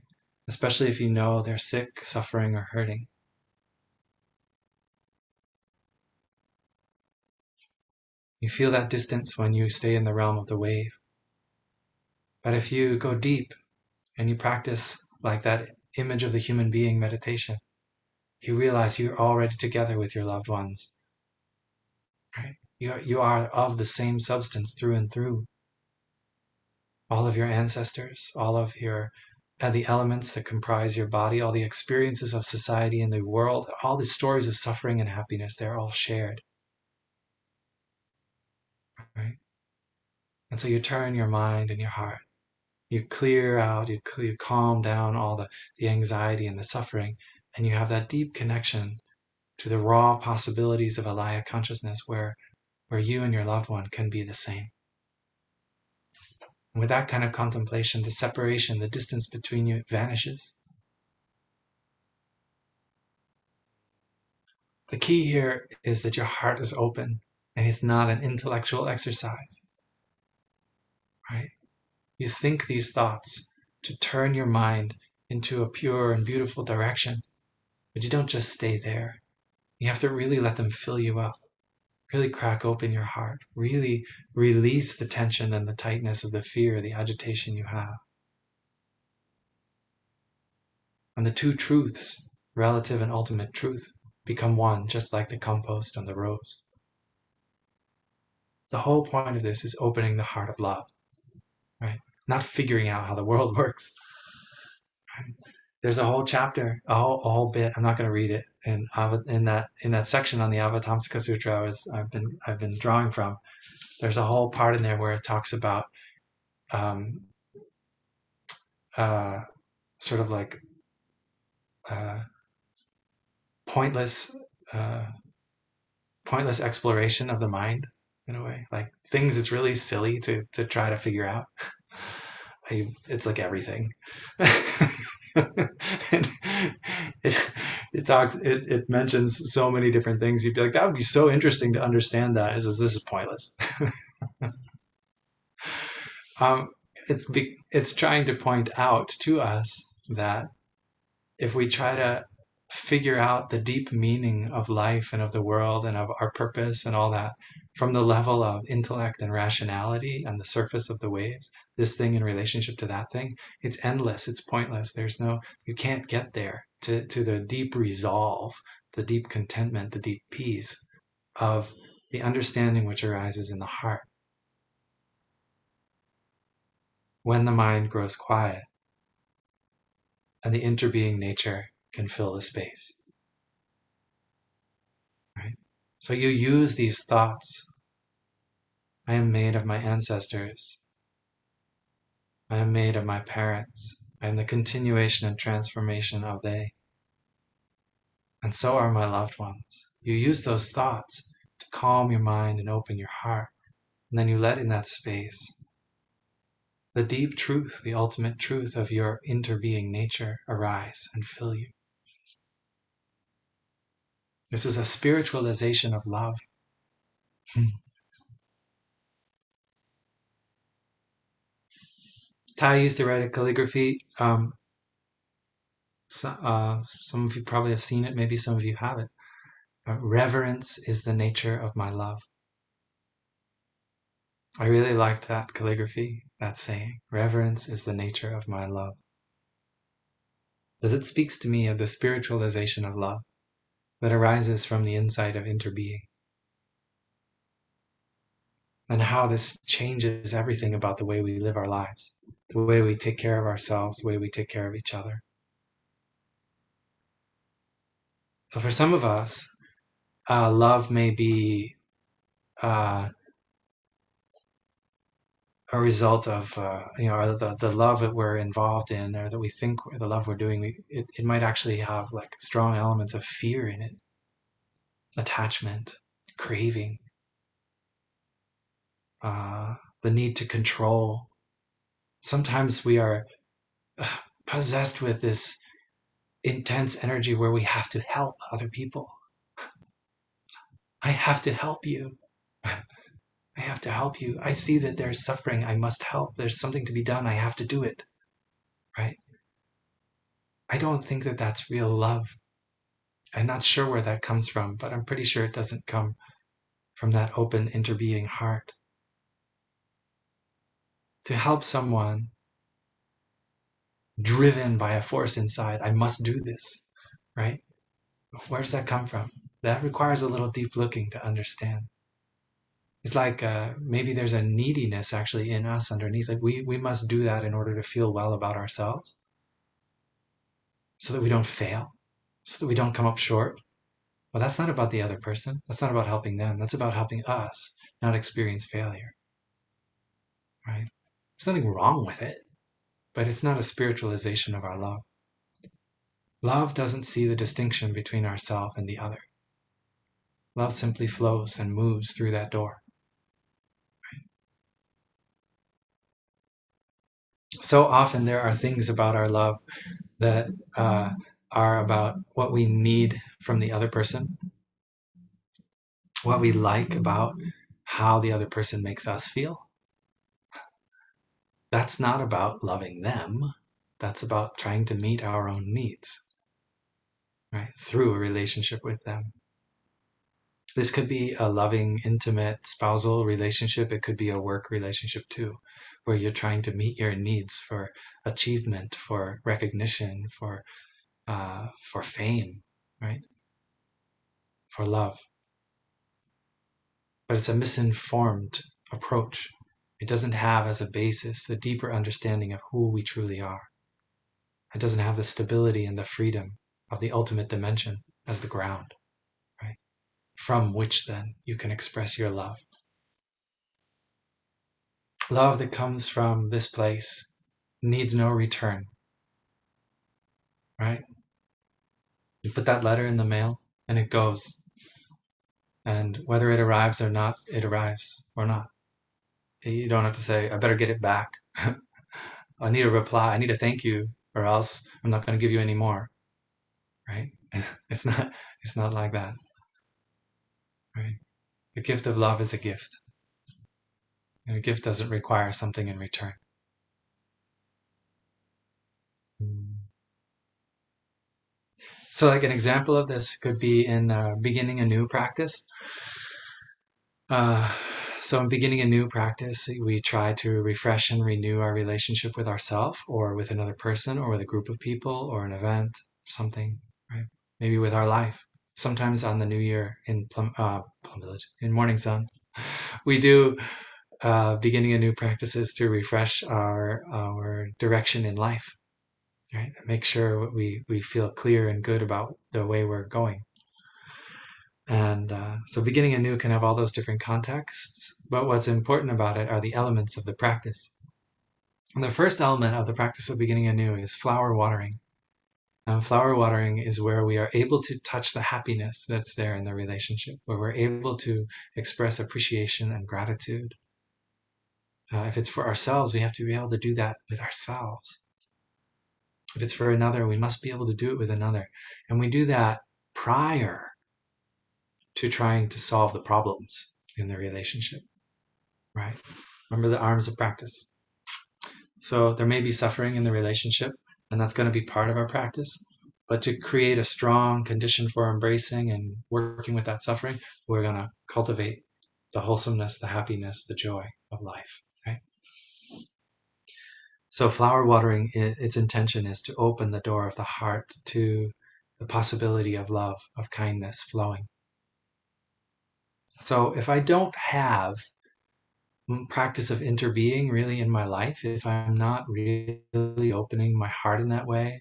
S1: especially if you know they're sick, suffering, or hurting. You feel that distance when you stay in the realm of the wave. But if you go deep and you practice like that image of the human being meditation, you realize you're already together with your loved ones. Right? You are, you are of the same substance through and through. All of your ancestors, all of your uh, the elements that comprise your body, all the experiences of society and the world, all the stories of suffering and happiness, they're all shared. Right? And so you turn your mind and your heart. You clear out, you, you calm down all the, the anxiety and the suffering, and you have that deep connection to the raw possibilities of Alaya consciousness where, where you and your loved one can be the same. And with that kind of contemplation, the separation, the distance between you vanishes. The key here is that your heart is open and it's not an intellectual exercise. Right? You think these thoughts to turn your mind into a pure and beautiful direction but you don't just stay there. You have to really let them fill you up. Really crack open your heart. Really release the tension and the tightness of the fear, the agitation you have. And the two truths, relative and ultimate truth, become one, just like the compost and the rose. The whole point of this is opening the heart of love, right? Not figuring out how the world works. There's a whole chapter, a whole, a whole bit. I'm not going to read it in in that in that section on the Avatamsaka Sutra. I was I've been I've been drawing from. There's a whole part in there where it talks about um, uh, sort of like uh, pointless uh, pointless exploration of the mind in a way. Like things it's really silly to to try to figure out. I, it's like everything. It, it talks it, it mentions so many different things. You'd be like that would be so interesting to understand that. Is this is pointless. Um, it's be, it's trying to point out to us that if we try to figure out the deep meaning of life and of the world and of our purpose and all that from the level of intellect and rationality and the surface of the waves, this thing in relationship to that thing, it's endless, it's pointless. There's no, you can't get there to, to the deep resolve, the deep contentment, the deep peace of the understanding which arises in the heart. When the mind grows quiet and the interbeing nature can fill the space. Right? So you use these thoughts. I am made of my ancestors. I am made of my parents. I am the continuation and transformation of they. And so are my loved ones. You use those thoughts to calm your mind and open your heart. And then you let in that space the deep truth, the ultimate truth of your interbeing nature arise and fill you. This is a spiritualization of love. Hmm. Thay used to write a calligraphy. Um, so, uh, some of you probably have seen it, maybe some of you haven't. Uh, reverence is the nature of my love. I really liked that calligraphy, that saying. Reverence is the nature of my love. As it speaks to me of the spiritualization of love that arises from the insight of interbeing. And how this changes everything about the way we live our lives, the way we take care of ourselves, the way we take care of each other. So, for some of us, uh, love may be uh, a result of uh, you know the, the love that we're involved in or that we think the love we're doing we, it, it might actually have like strong elements of fear in it. Attachment craving. Uh, the need to control. Sometimes we are possessed with this intense energy where we have to help other people. I have to help you I have to help you. I see that there's suffering. I must help. There's something to be done. I have to do it. Right? I don't think that that's real love. I'm not sure where that comes from, but I'm pretty sure it doesn't come from that open interbeing heart. To help someone driven by a force inside, I must do this, right? Where does that come from? That requires a little deep looking to understand it's like uh, maybe there's a neediness actually in us underneath. Like we we must do that in order to feel well about ourselves, so that we don't fail, so that we don't come up short. Well, that's not about the other person. That's not about helping them. That's about helping us not experience failure. Right? There's nothing wrong with it, but it's not a spiritualization of our love. Love doesn't see the distinction between ourself and the other. Love simply flows and moves through that door. So often there are things about our love that uh, are about what we need from the other person, what we like about how the other person makes us feel. That's not about loving them. That's about trying to meet our own needs, right? Through a relationship with them. This could be a loving, intimate spousal relationship. It could be a work relationship too, where you're trying to meet your needs for achievement, for recognition, for uh, for fame, right? For love. But it's a misinformed approach. It doesn't have as a basis a deeper understanding of who we truly are. It doesn't have the stability and the freedom of the ultimate dimension as the ground right? from which then you can express your love. Love that comes from this place needs no return. Right? You put that letter in the mail and it goes. And whether it arrives or not, it arrives or not. You don't have to say, I better get it back. I need a reply. I need a thank you, or else I'm not going to give you any more. Right? It's not. It's not like that. Right? The gift of love is a gift. A gift doesn't require something in return. So, like an example of this could be in uh, beginning a new practice. Uh, so, in beginning a new practice, we try to refresh and renew our relationship with ourselves, or with another person, or with a group of people, or an event, something, right? Maybe with our life sometimes on the New Year in Plum, uh, Plum Village, in Morning Sun, we do uh, beginning a new practices to refresh our our direction in life, right? Make sure we we feel clear and good about the way we're going. And uh, so, beginning anew can have all those different contexts, but what's important about it are the elements of the practice. And the first element of the practice of beginning anew is flower watering. Um, flower watering is where we are able to touch the happiness that's there in the relationship, where we're able to express appreciation and gratitude. Uh, if it's for ourselves, we have to be able to do that with ourselves. If it's for another, we must be able to do it with another. And we do that prior to trying to solve the problems in the relationship, right? Remember the arms of practice. So there may be suffering in the relationship, and that's going to be part of our practice. But to create a strong condition for embracing and working with that suffering, we're going to cultivate the wholesomeness, the happiness, the joy of life. So, flower watering, its intention is to open the door of the heart to the possibility of love, of kindness flowing. So, if I don't have practice of interbeing really in my life if i'm not really opening my heart in that way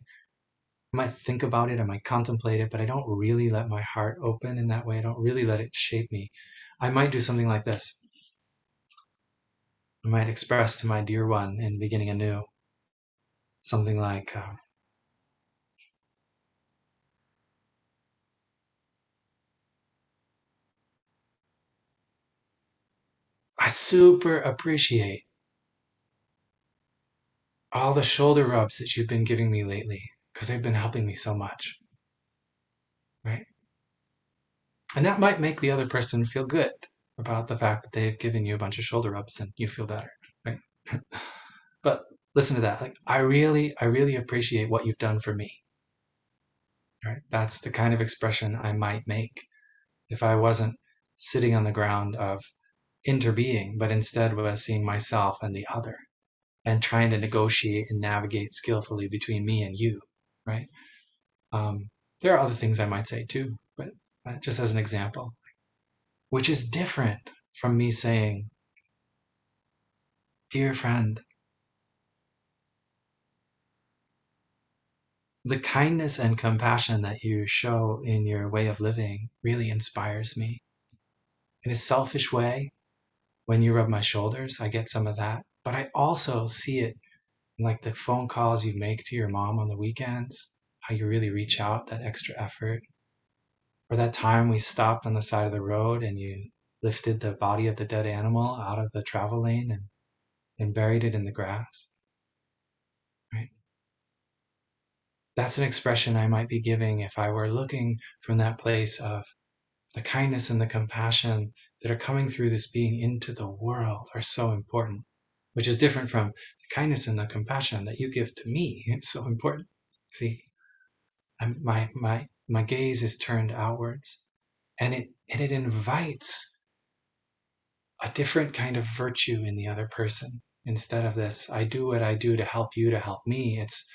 S1: i might think about it i might contemplate it but i don't really let my heart open in that way i don't really let it shape me i might do something like this i might express to my dear one in beginning anew something like uh, I super appreciate all the shoulder rubs that you've been giving me lately because they've been helping me so much. Right? And that might make the other person feel good about the fact that they've given you a bunch of shoulder rubs and you feel better. Right? but listen to that. Like I really, I really appreciate what you've done for me. Right? That's the kind of expression I might make if I wasn't sitting on the ground of interbeing, but instead was seeing myself and the other and trying to negotiate and navigate skillfully between me and you, right? Um, there are other things I might say too, but just as an example, which is different from me saying, Dear friend, the kindness and compassion that you show in your way of living really inspires me. In a selfish way, when you rub my shoulders, I get some of that. But I also see it in like the phone calls you make to your mom on the weekends, how you really reach out that extra effort. Or that time we stopped on the side of the road and you lifted the body of the dead animal out of the travel lane and, and buried it in the grass. Right? That's an expression I might be giving if I were looking from that place of the kindness and the compassion that are coming through this being into the world are so important, which is different from the kindness and the compassion that you give to me. It's so important. See, I'm, my, my, my gaze is turned outwards and it and it invites a different kind of virtue in the other person. Instead of this i do what i do to help you to help me it's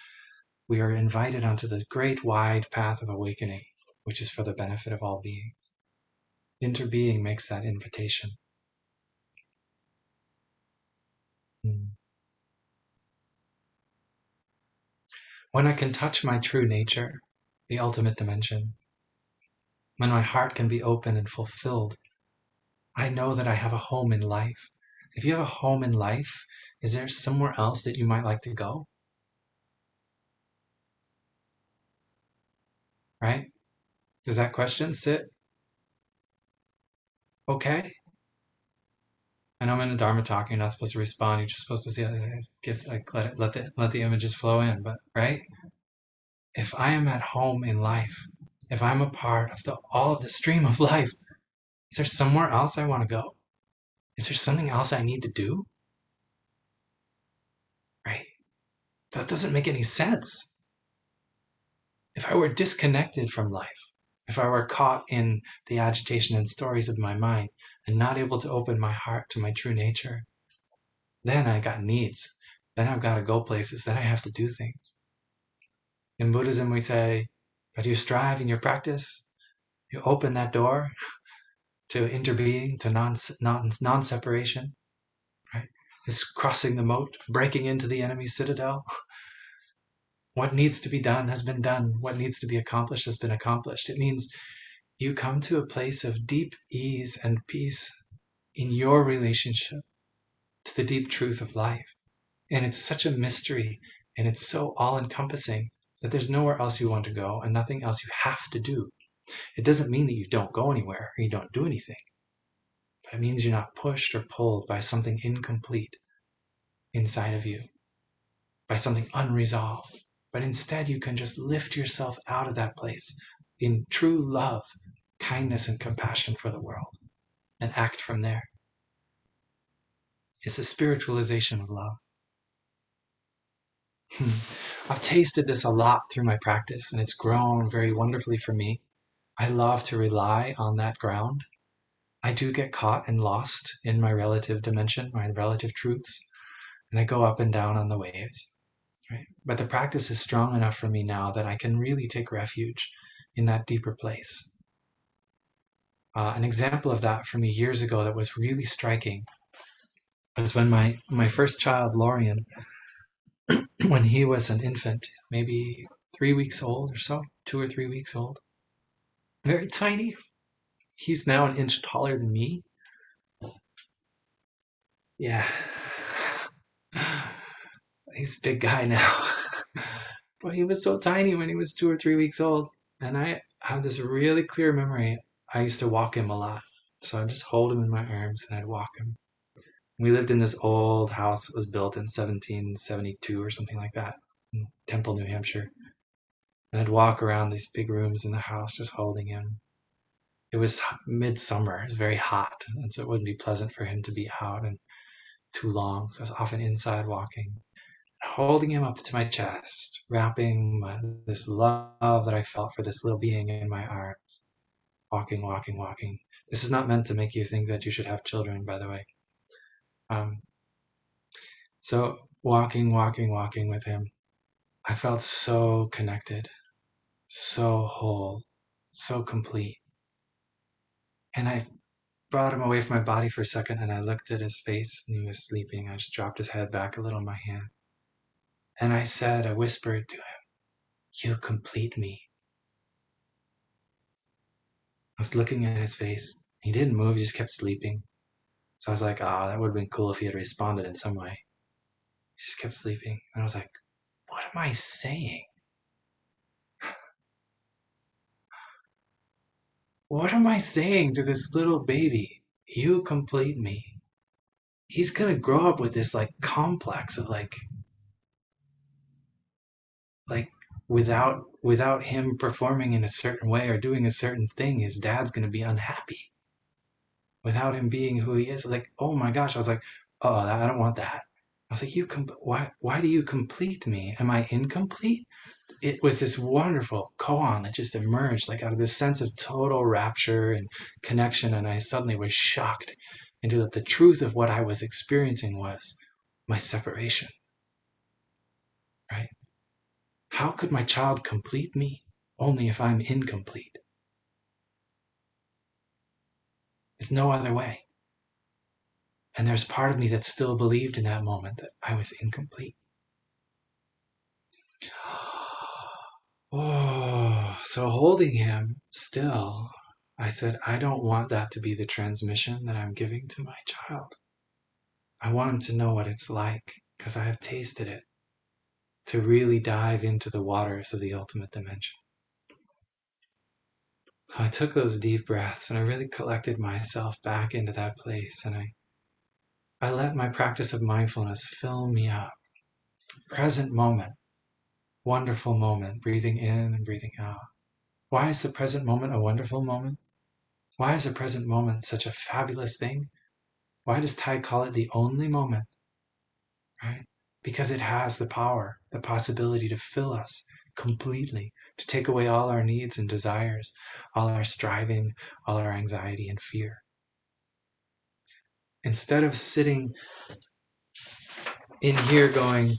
S1: we are invited onto the great wide path of awakening which is for the benefit of all beings. Interbeing makes that invitation. Hmm. when i can touch my true nature the ultimate dimension when my heart can be open and fulfilled I know that I have a home in life. If you have a home in life, is there somewhere else that you might like to go? Right? Does that question sit? Okay. I know I'm in a Dharma talk. You're not supposed to respond. You're just supposed to see, give, like, let it, let the, let the images flow in. But right, if I am at home in life, if I'm a part of the all of the stream of life, is there somewhere else I want to go? Is there something else I need to do? Right? That doesn't make any sense. If I were disconnected from life, if I were caught in the agitation and stories of my mind and not able to open my heart to my true nature, then I got needs. Then I've got to go places. Then I have to do things. In Buddhism, we say, but you strive in your practice, you open that door, to interbeing, to non, non, non-separation, right? Is crossing the moat, breaking into the enemy's citadel. what needs to be done has been done. What needs to be accomplished has been accomplished. It means you come to a place of deep ease and peace in your relationship to the deep truth of life. And it's such a mystery and it's so all encompassing that there's nowhere else you want to go and nothing else you have to do. It doesn't mean that you don't go anywhere or you don't do anything, but it means you're not pushed or pulled by something incomplete inside of you, by something unresolved. But instead, you can just lift yourself out of that place in true love, kindness, and compassion for the world and act from there. It's a spiritualization of love. Hmm. I've tasted this a lot through my practice, and it's grown very wonderfully for me. I love to rely on that ground. I do get caught and lost in my relative dimension, my relative truths, and I go up and down on the waves. Right? But the practice is strong enough for me now that I can really take refuge in that deeper place. Uh, an example of that for me years ago that was really striking was when my, my first child, Lorian, when he was an infant, maybe three weeks old or so, two or three weeks old, very tiny. He's now an inch taller than me. Yeah. He's a big guy now. but he was so tiny when he was two or three weeks old. And I have this really clear memory. I used to walk him a lot. So I'd just hold him in my arms and I'd walk him. We lived in this old house that was built in 1772 or something like that in Temple, New Hampshire. And I'd walk around these big rooms in the house just holding him. It was midsummer, it was very hot, and so it wouldn't be pleasant for him to be out and too long. So I was often inside walking, holding him up to my chest, wrapping my, this love that I felt for this little being in my arms. Walking, walking, walking. This is not meant to make you think that you should have children, by the way. Um, so walking, walking, walking with him, I felt so connected so whole, so complete. And I brought him away from my body for a second and I looked at his face and he was sleeping. I just dropped his head back a little in my hand. And I said, I whispered to him, You complete me. I was looking at his face. He didn't move, he just kept sleeping. So I was like, ah, oh, that would have been cool if he had responded in some way. He just kept sleeping. And I was like, what am I saying? What am I saying to this little baby? You complete me. He's gonna grow up with this like complex of like like without without him performing in a certain way or doing a certain thing, his dad's gonna be unhappy. Without him being who he is, like, oh my gosh, I was like, oh, I don't want that. I was like, you com- why why do you complete me? Am I incomplete? It was this wonderful koan that just emerged like out of this sense of total rapture and connection, and I suddenly was shocked into that the truth of what I was experiencing was my separation. Right? How could my child complete me? Only if I'm incomplete. There's no other way. And there's part of me that still believed in that moment that I was incomplete. Oh, so holding him still, I said, I don't want that to be the transmission that I'm giving to my child. I want him to know what it's like because I have tasted it, to really dive into the waters of the ultimate dimension. I took those deep breaths and I really collected myself back into that place and I I let my practice of mindfulness fill me up. Present moment, wonderful moment, breathing in and breathing out. Why is the present moment a wonderful moment? Why is the present moment such a fabulous thing? Why does Thay call it the only moment? Right? Because it has the power, the possibility to fill us completely, to take away all our needs and desires, all our striving, all our anxiety and fear instead of sitting in here going,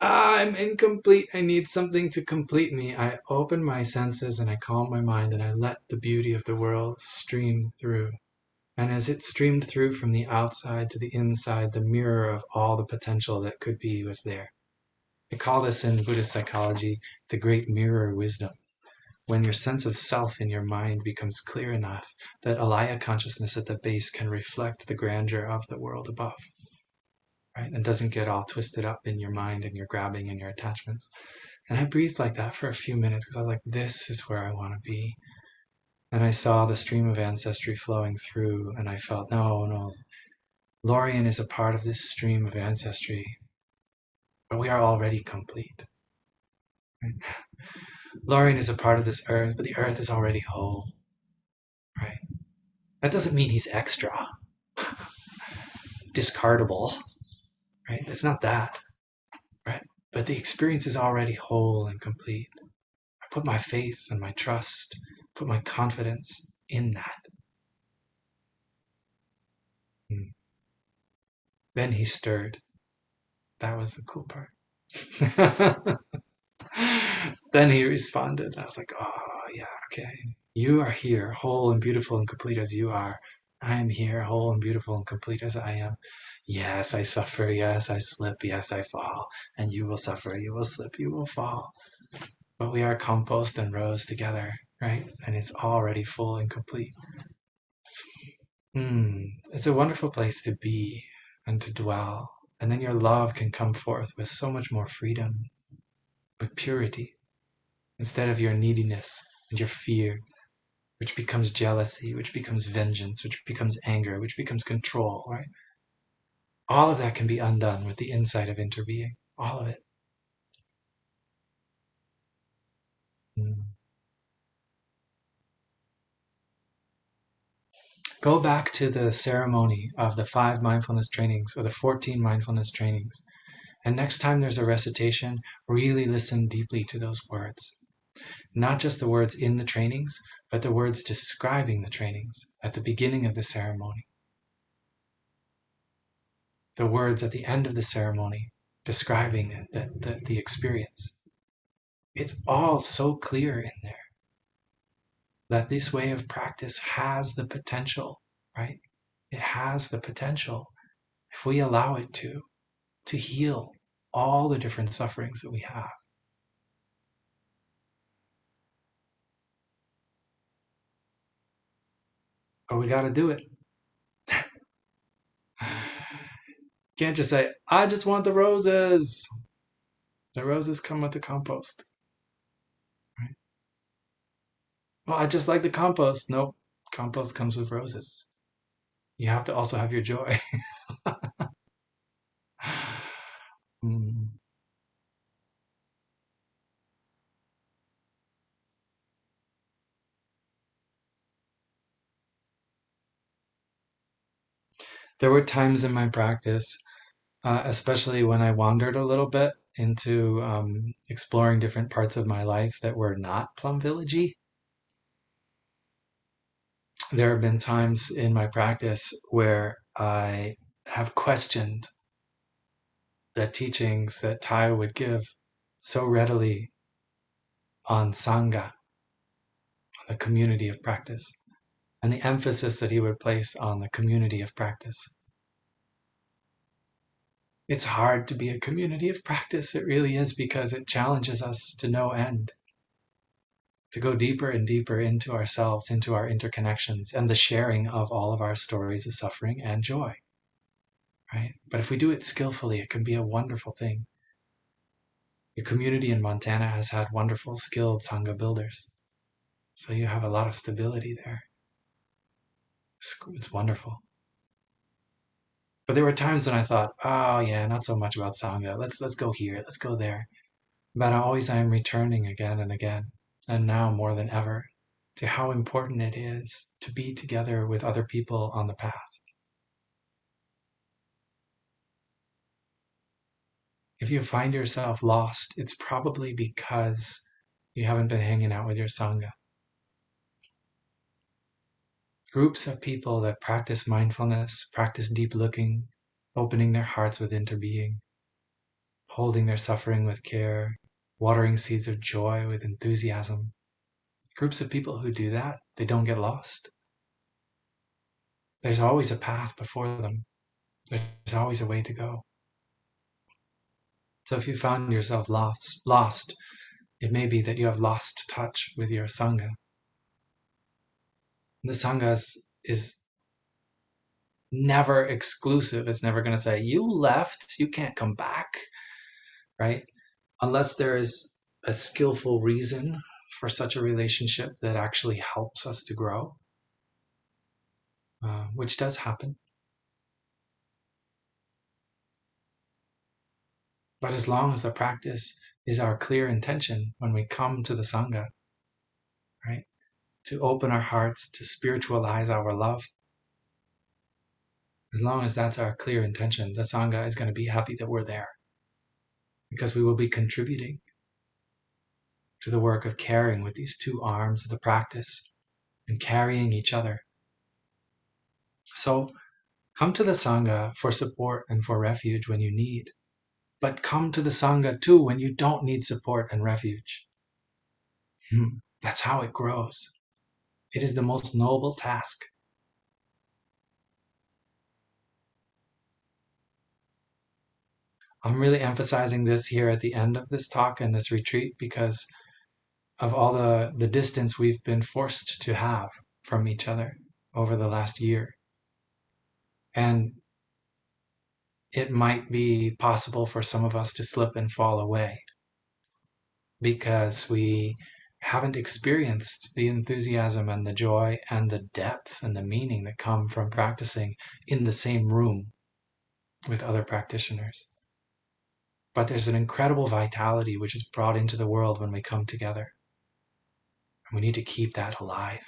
S1: ah, I'm incomplete, I need something to complete me, I open my senses and I calm my mind and I let the beauty of the world stream through. And as it streamed through from the outside to the inside, the mirror of all the potential that could be was there. They call this in Buddhist psychology the great mirror wisdom. When your sense of self in your mind becomes clear enough that alaya consciousness at the base can reflect the grandeur of the world above right and doesn't get all twisted up in your mind and your grabbing and your attachments. And i breathed like that for a few minutes because i was like this is where i want to be. And i saw the stream of ancestry flowing through and i felt no no. Lorien is a part of this stream of ancestry we are already complete right? Lorien is a part of this earth, but the earth is already whole. Right? That doesn't mean he's extra, discardable. Right? It's not that. Right? But the experience is already whole and complete. I put my faith and my trust, put my confidence in that. Hmm. Then he stirred. That was the cool part. then he responded. I was like, oh, yeah, okay. You are here, whole and beautiful and complete as you are. I am here, whole and beautiful and complete as I am. Yes, I suffer. Yes, I slip. Yes, I fall. And you will suffer. You will slip. You will fall. But we are compost and rose together, right? And it's already full and complete. Hmm. It's a wonderful place to be and to dwell. And then your love can come forth with so much more freedom, with purity, instead of your neediness and your fear, which becomes jealousy, which becomes vengeance, which becomes anger, which becomes control, right? All of that can be undone with the insight of interbeing. All of it. Go back to the ceremony of the five mindfulness trainings or the 14 mindfulness trainings. And next time there's a recitation, really listen deeply to those words not just the words in the trainings, but the words describing the trainings at the beginning of the ceremony. The words at the end of the ceremony describing the, the, the experience. It's all so clear in there that this way of practice has the potential, right? It has the potential, if we allow it to, to heal all the different sufferings that we have. but we got to do it. Can't just say, I just want the roses. The roses come with the compost. Right? Well, I just like the compost. Nope. Compost comes with roses. You have to also have your joy. mm. There were times in my practice uh, especially when I wandered a little bit into um, exploring different parts of my life that were not Plum Villagey. There have been times in my practice where I have questioned the teachings that Thay would give so readily on Sangha, the community of practice, and the emphasis that he would place on the community of practice. It's hard to be a community of practice. It really is because it challenges us to no end, to go deeper and deeper into ourselves, into our interconnections, and the sharing of all of our stories of suffering and joy. Right? But if we do it skillfully, it can be a wonderful thing. Your community in Montana has had wonderful, skilled Sangha builders. So you have a lot of stability there. It's, it's wonderful. But there were times when I thought, oh yeah, not so much about Sangha. Let's let's go here, let's go there. But always I am returning again and again, and now more than ever, to how important it is to be together with other people on the path. If you find yourself lost, it's probably because you haven't been hanging out with your Sangha. Groups of people that practice mindfulness, practice deep looking, opening their hearts with interbeing, holding their suffering with care, watering seeds of joy with enthusiasm. Groups of people who do that, they don't get lost. There's always a path before them. There's always a way to go. So if you found yourself lost, lost, it may be that you have lost touch with your sangha. The sangha is, is never exclusive. It's never going to say, you left, you can't come back, right? Unless there is a skillful reason for such a relationship that actually helps us to grow, uh, which does happen. But as long as the practice is our clear intention when we come to the Sangha, right? To open our hearts, to spiritualize our love. As long as that's our clear intention, the Sangha is going to be happy that we're there. Because we will be contributing to the work of caring with these two arms of the practice and carrying each other. So come to the Sangha for support and for refuge when you need but come to the Sangha too when you don't need support and refuge. Hmm, that's how it grows. It is the most noble task. I'm really emphasizing this here at the end of this talk and this retreat because of all the, the distance we've been forced to have from each other over the last year. And it might be possible for some of us to slip and fall away because we haven't experienced the enthusiasm and the joy and the depth and the meaning that come from practicing in the same room with other practitioners. But there's an incredible vitality which is brought into the world when we come together. And we need to keep that alive.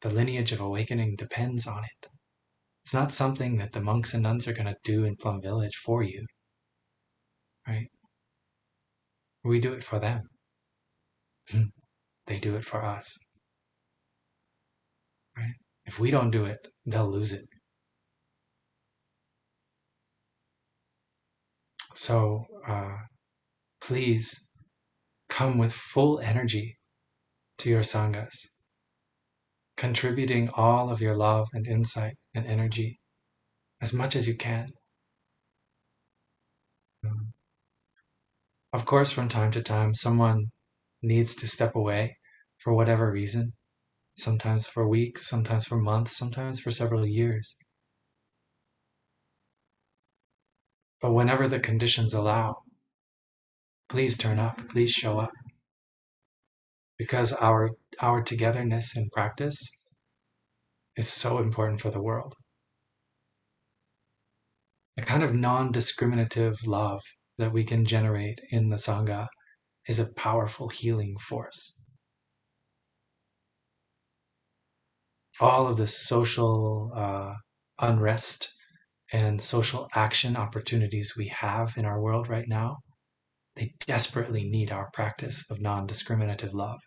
S1: The lineage of awakening depends on it. It's not something that the monks and nuns are going to do in Plum Village for you. Right? We do it for them. Hmm. they do it for us. Right? If we don't do it, they'll lose it. So uh, please come with full energy to your sanghas contributing all of your love and insight and energy as much as you can. Of course, from time to time, someone needs to step away for whatever reason, sometimes for weeks, sometimes for months, sometimes for several years. But whenever the conditions allow, please turn up, please show up because our our togetherness in practice is so important for the world. A kind of non-discriminative love that we can generate in the Sangha is a powerful healing force. All of the social uh, unrest and social action opportunities we have in our world right now, they desperately need our practice of non discriminative love.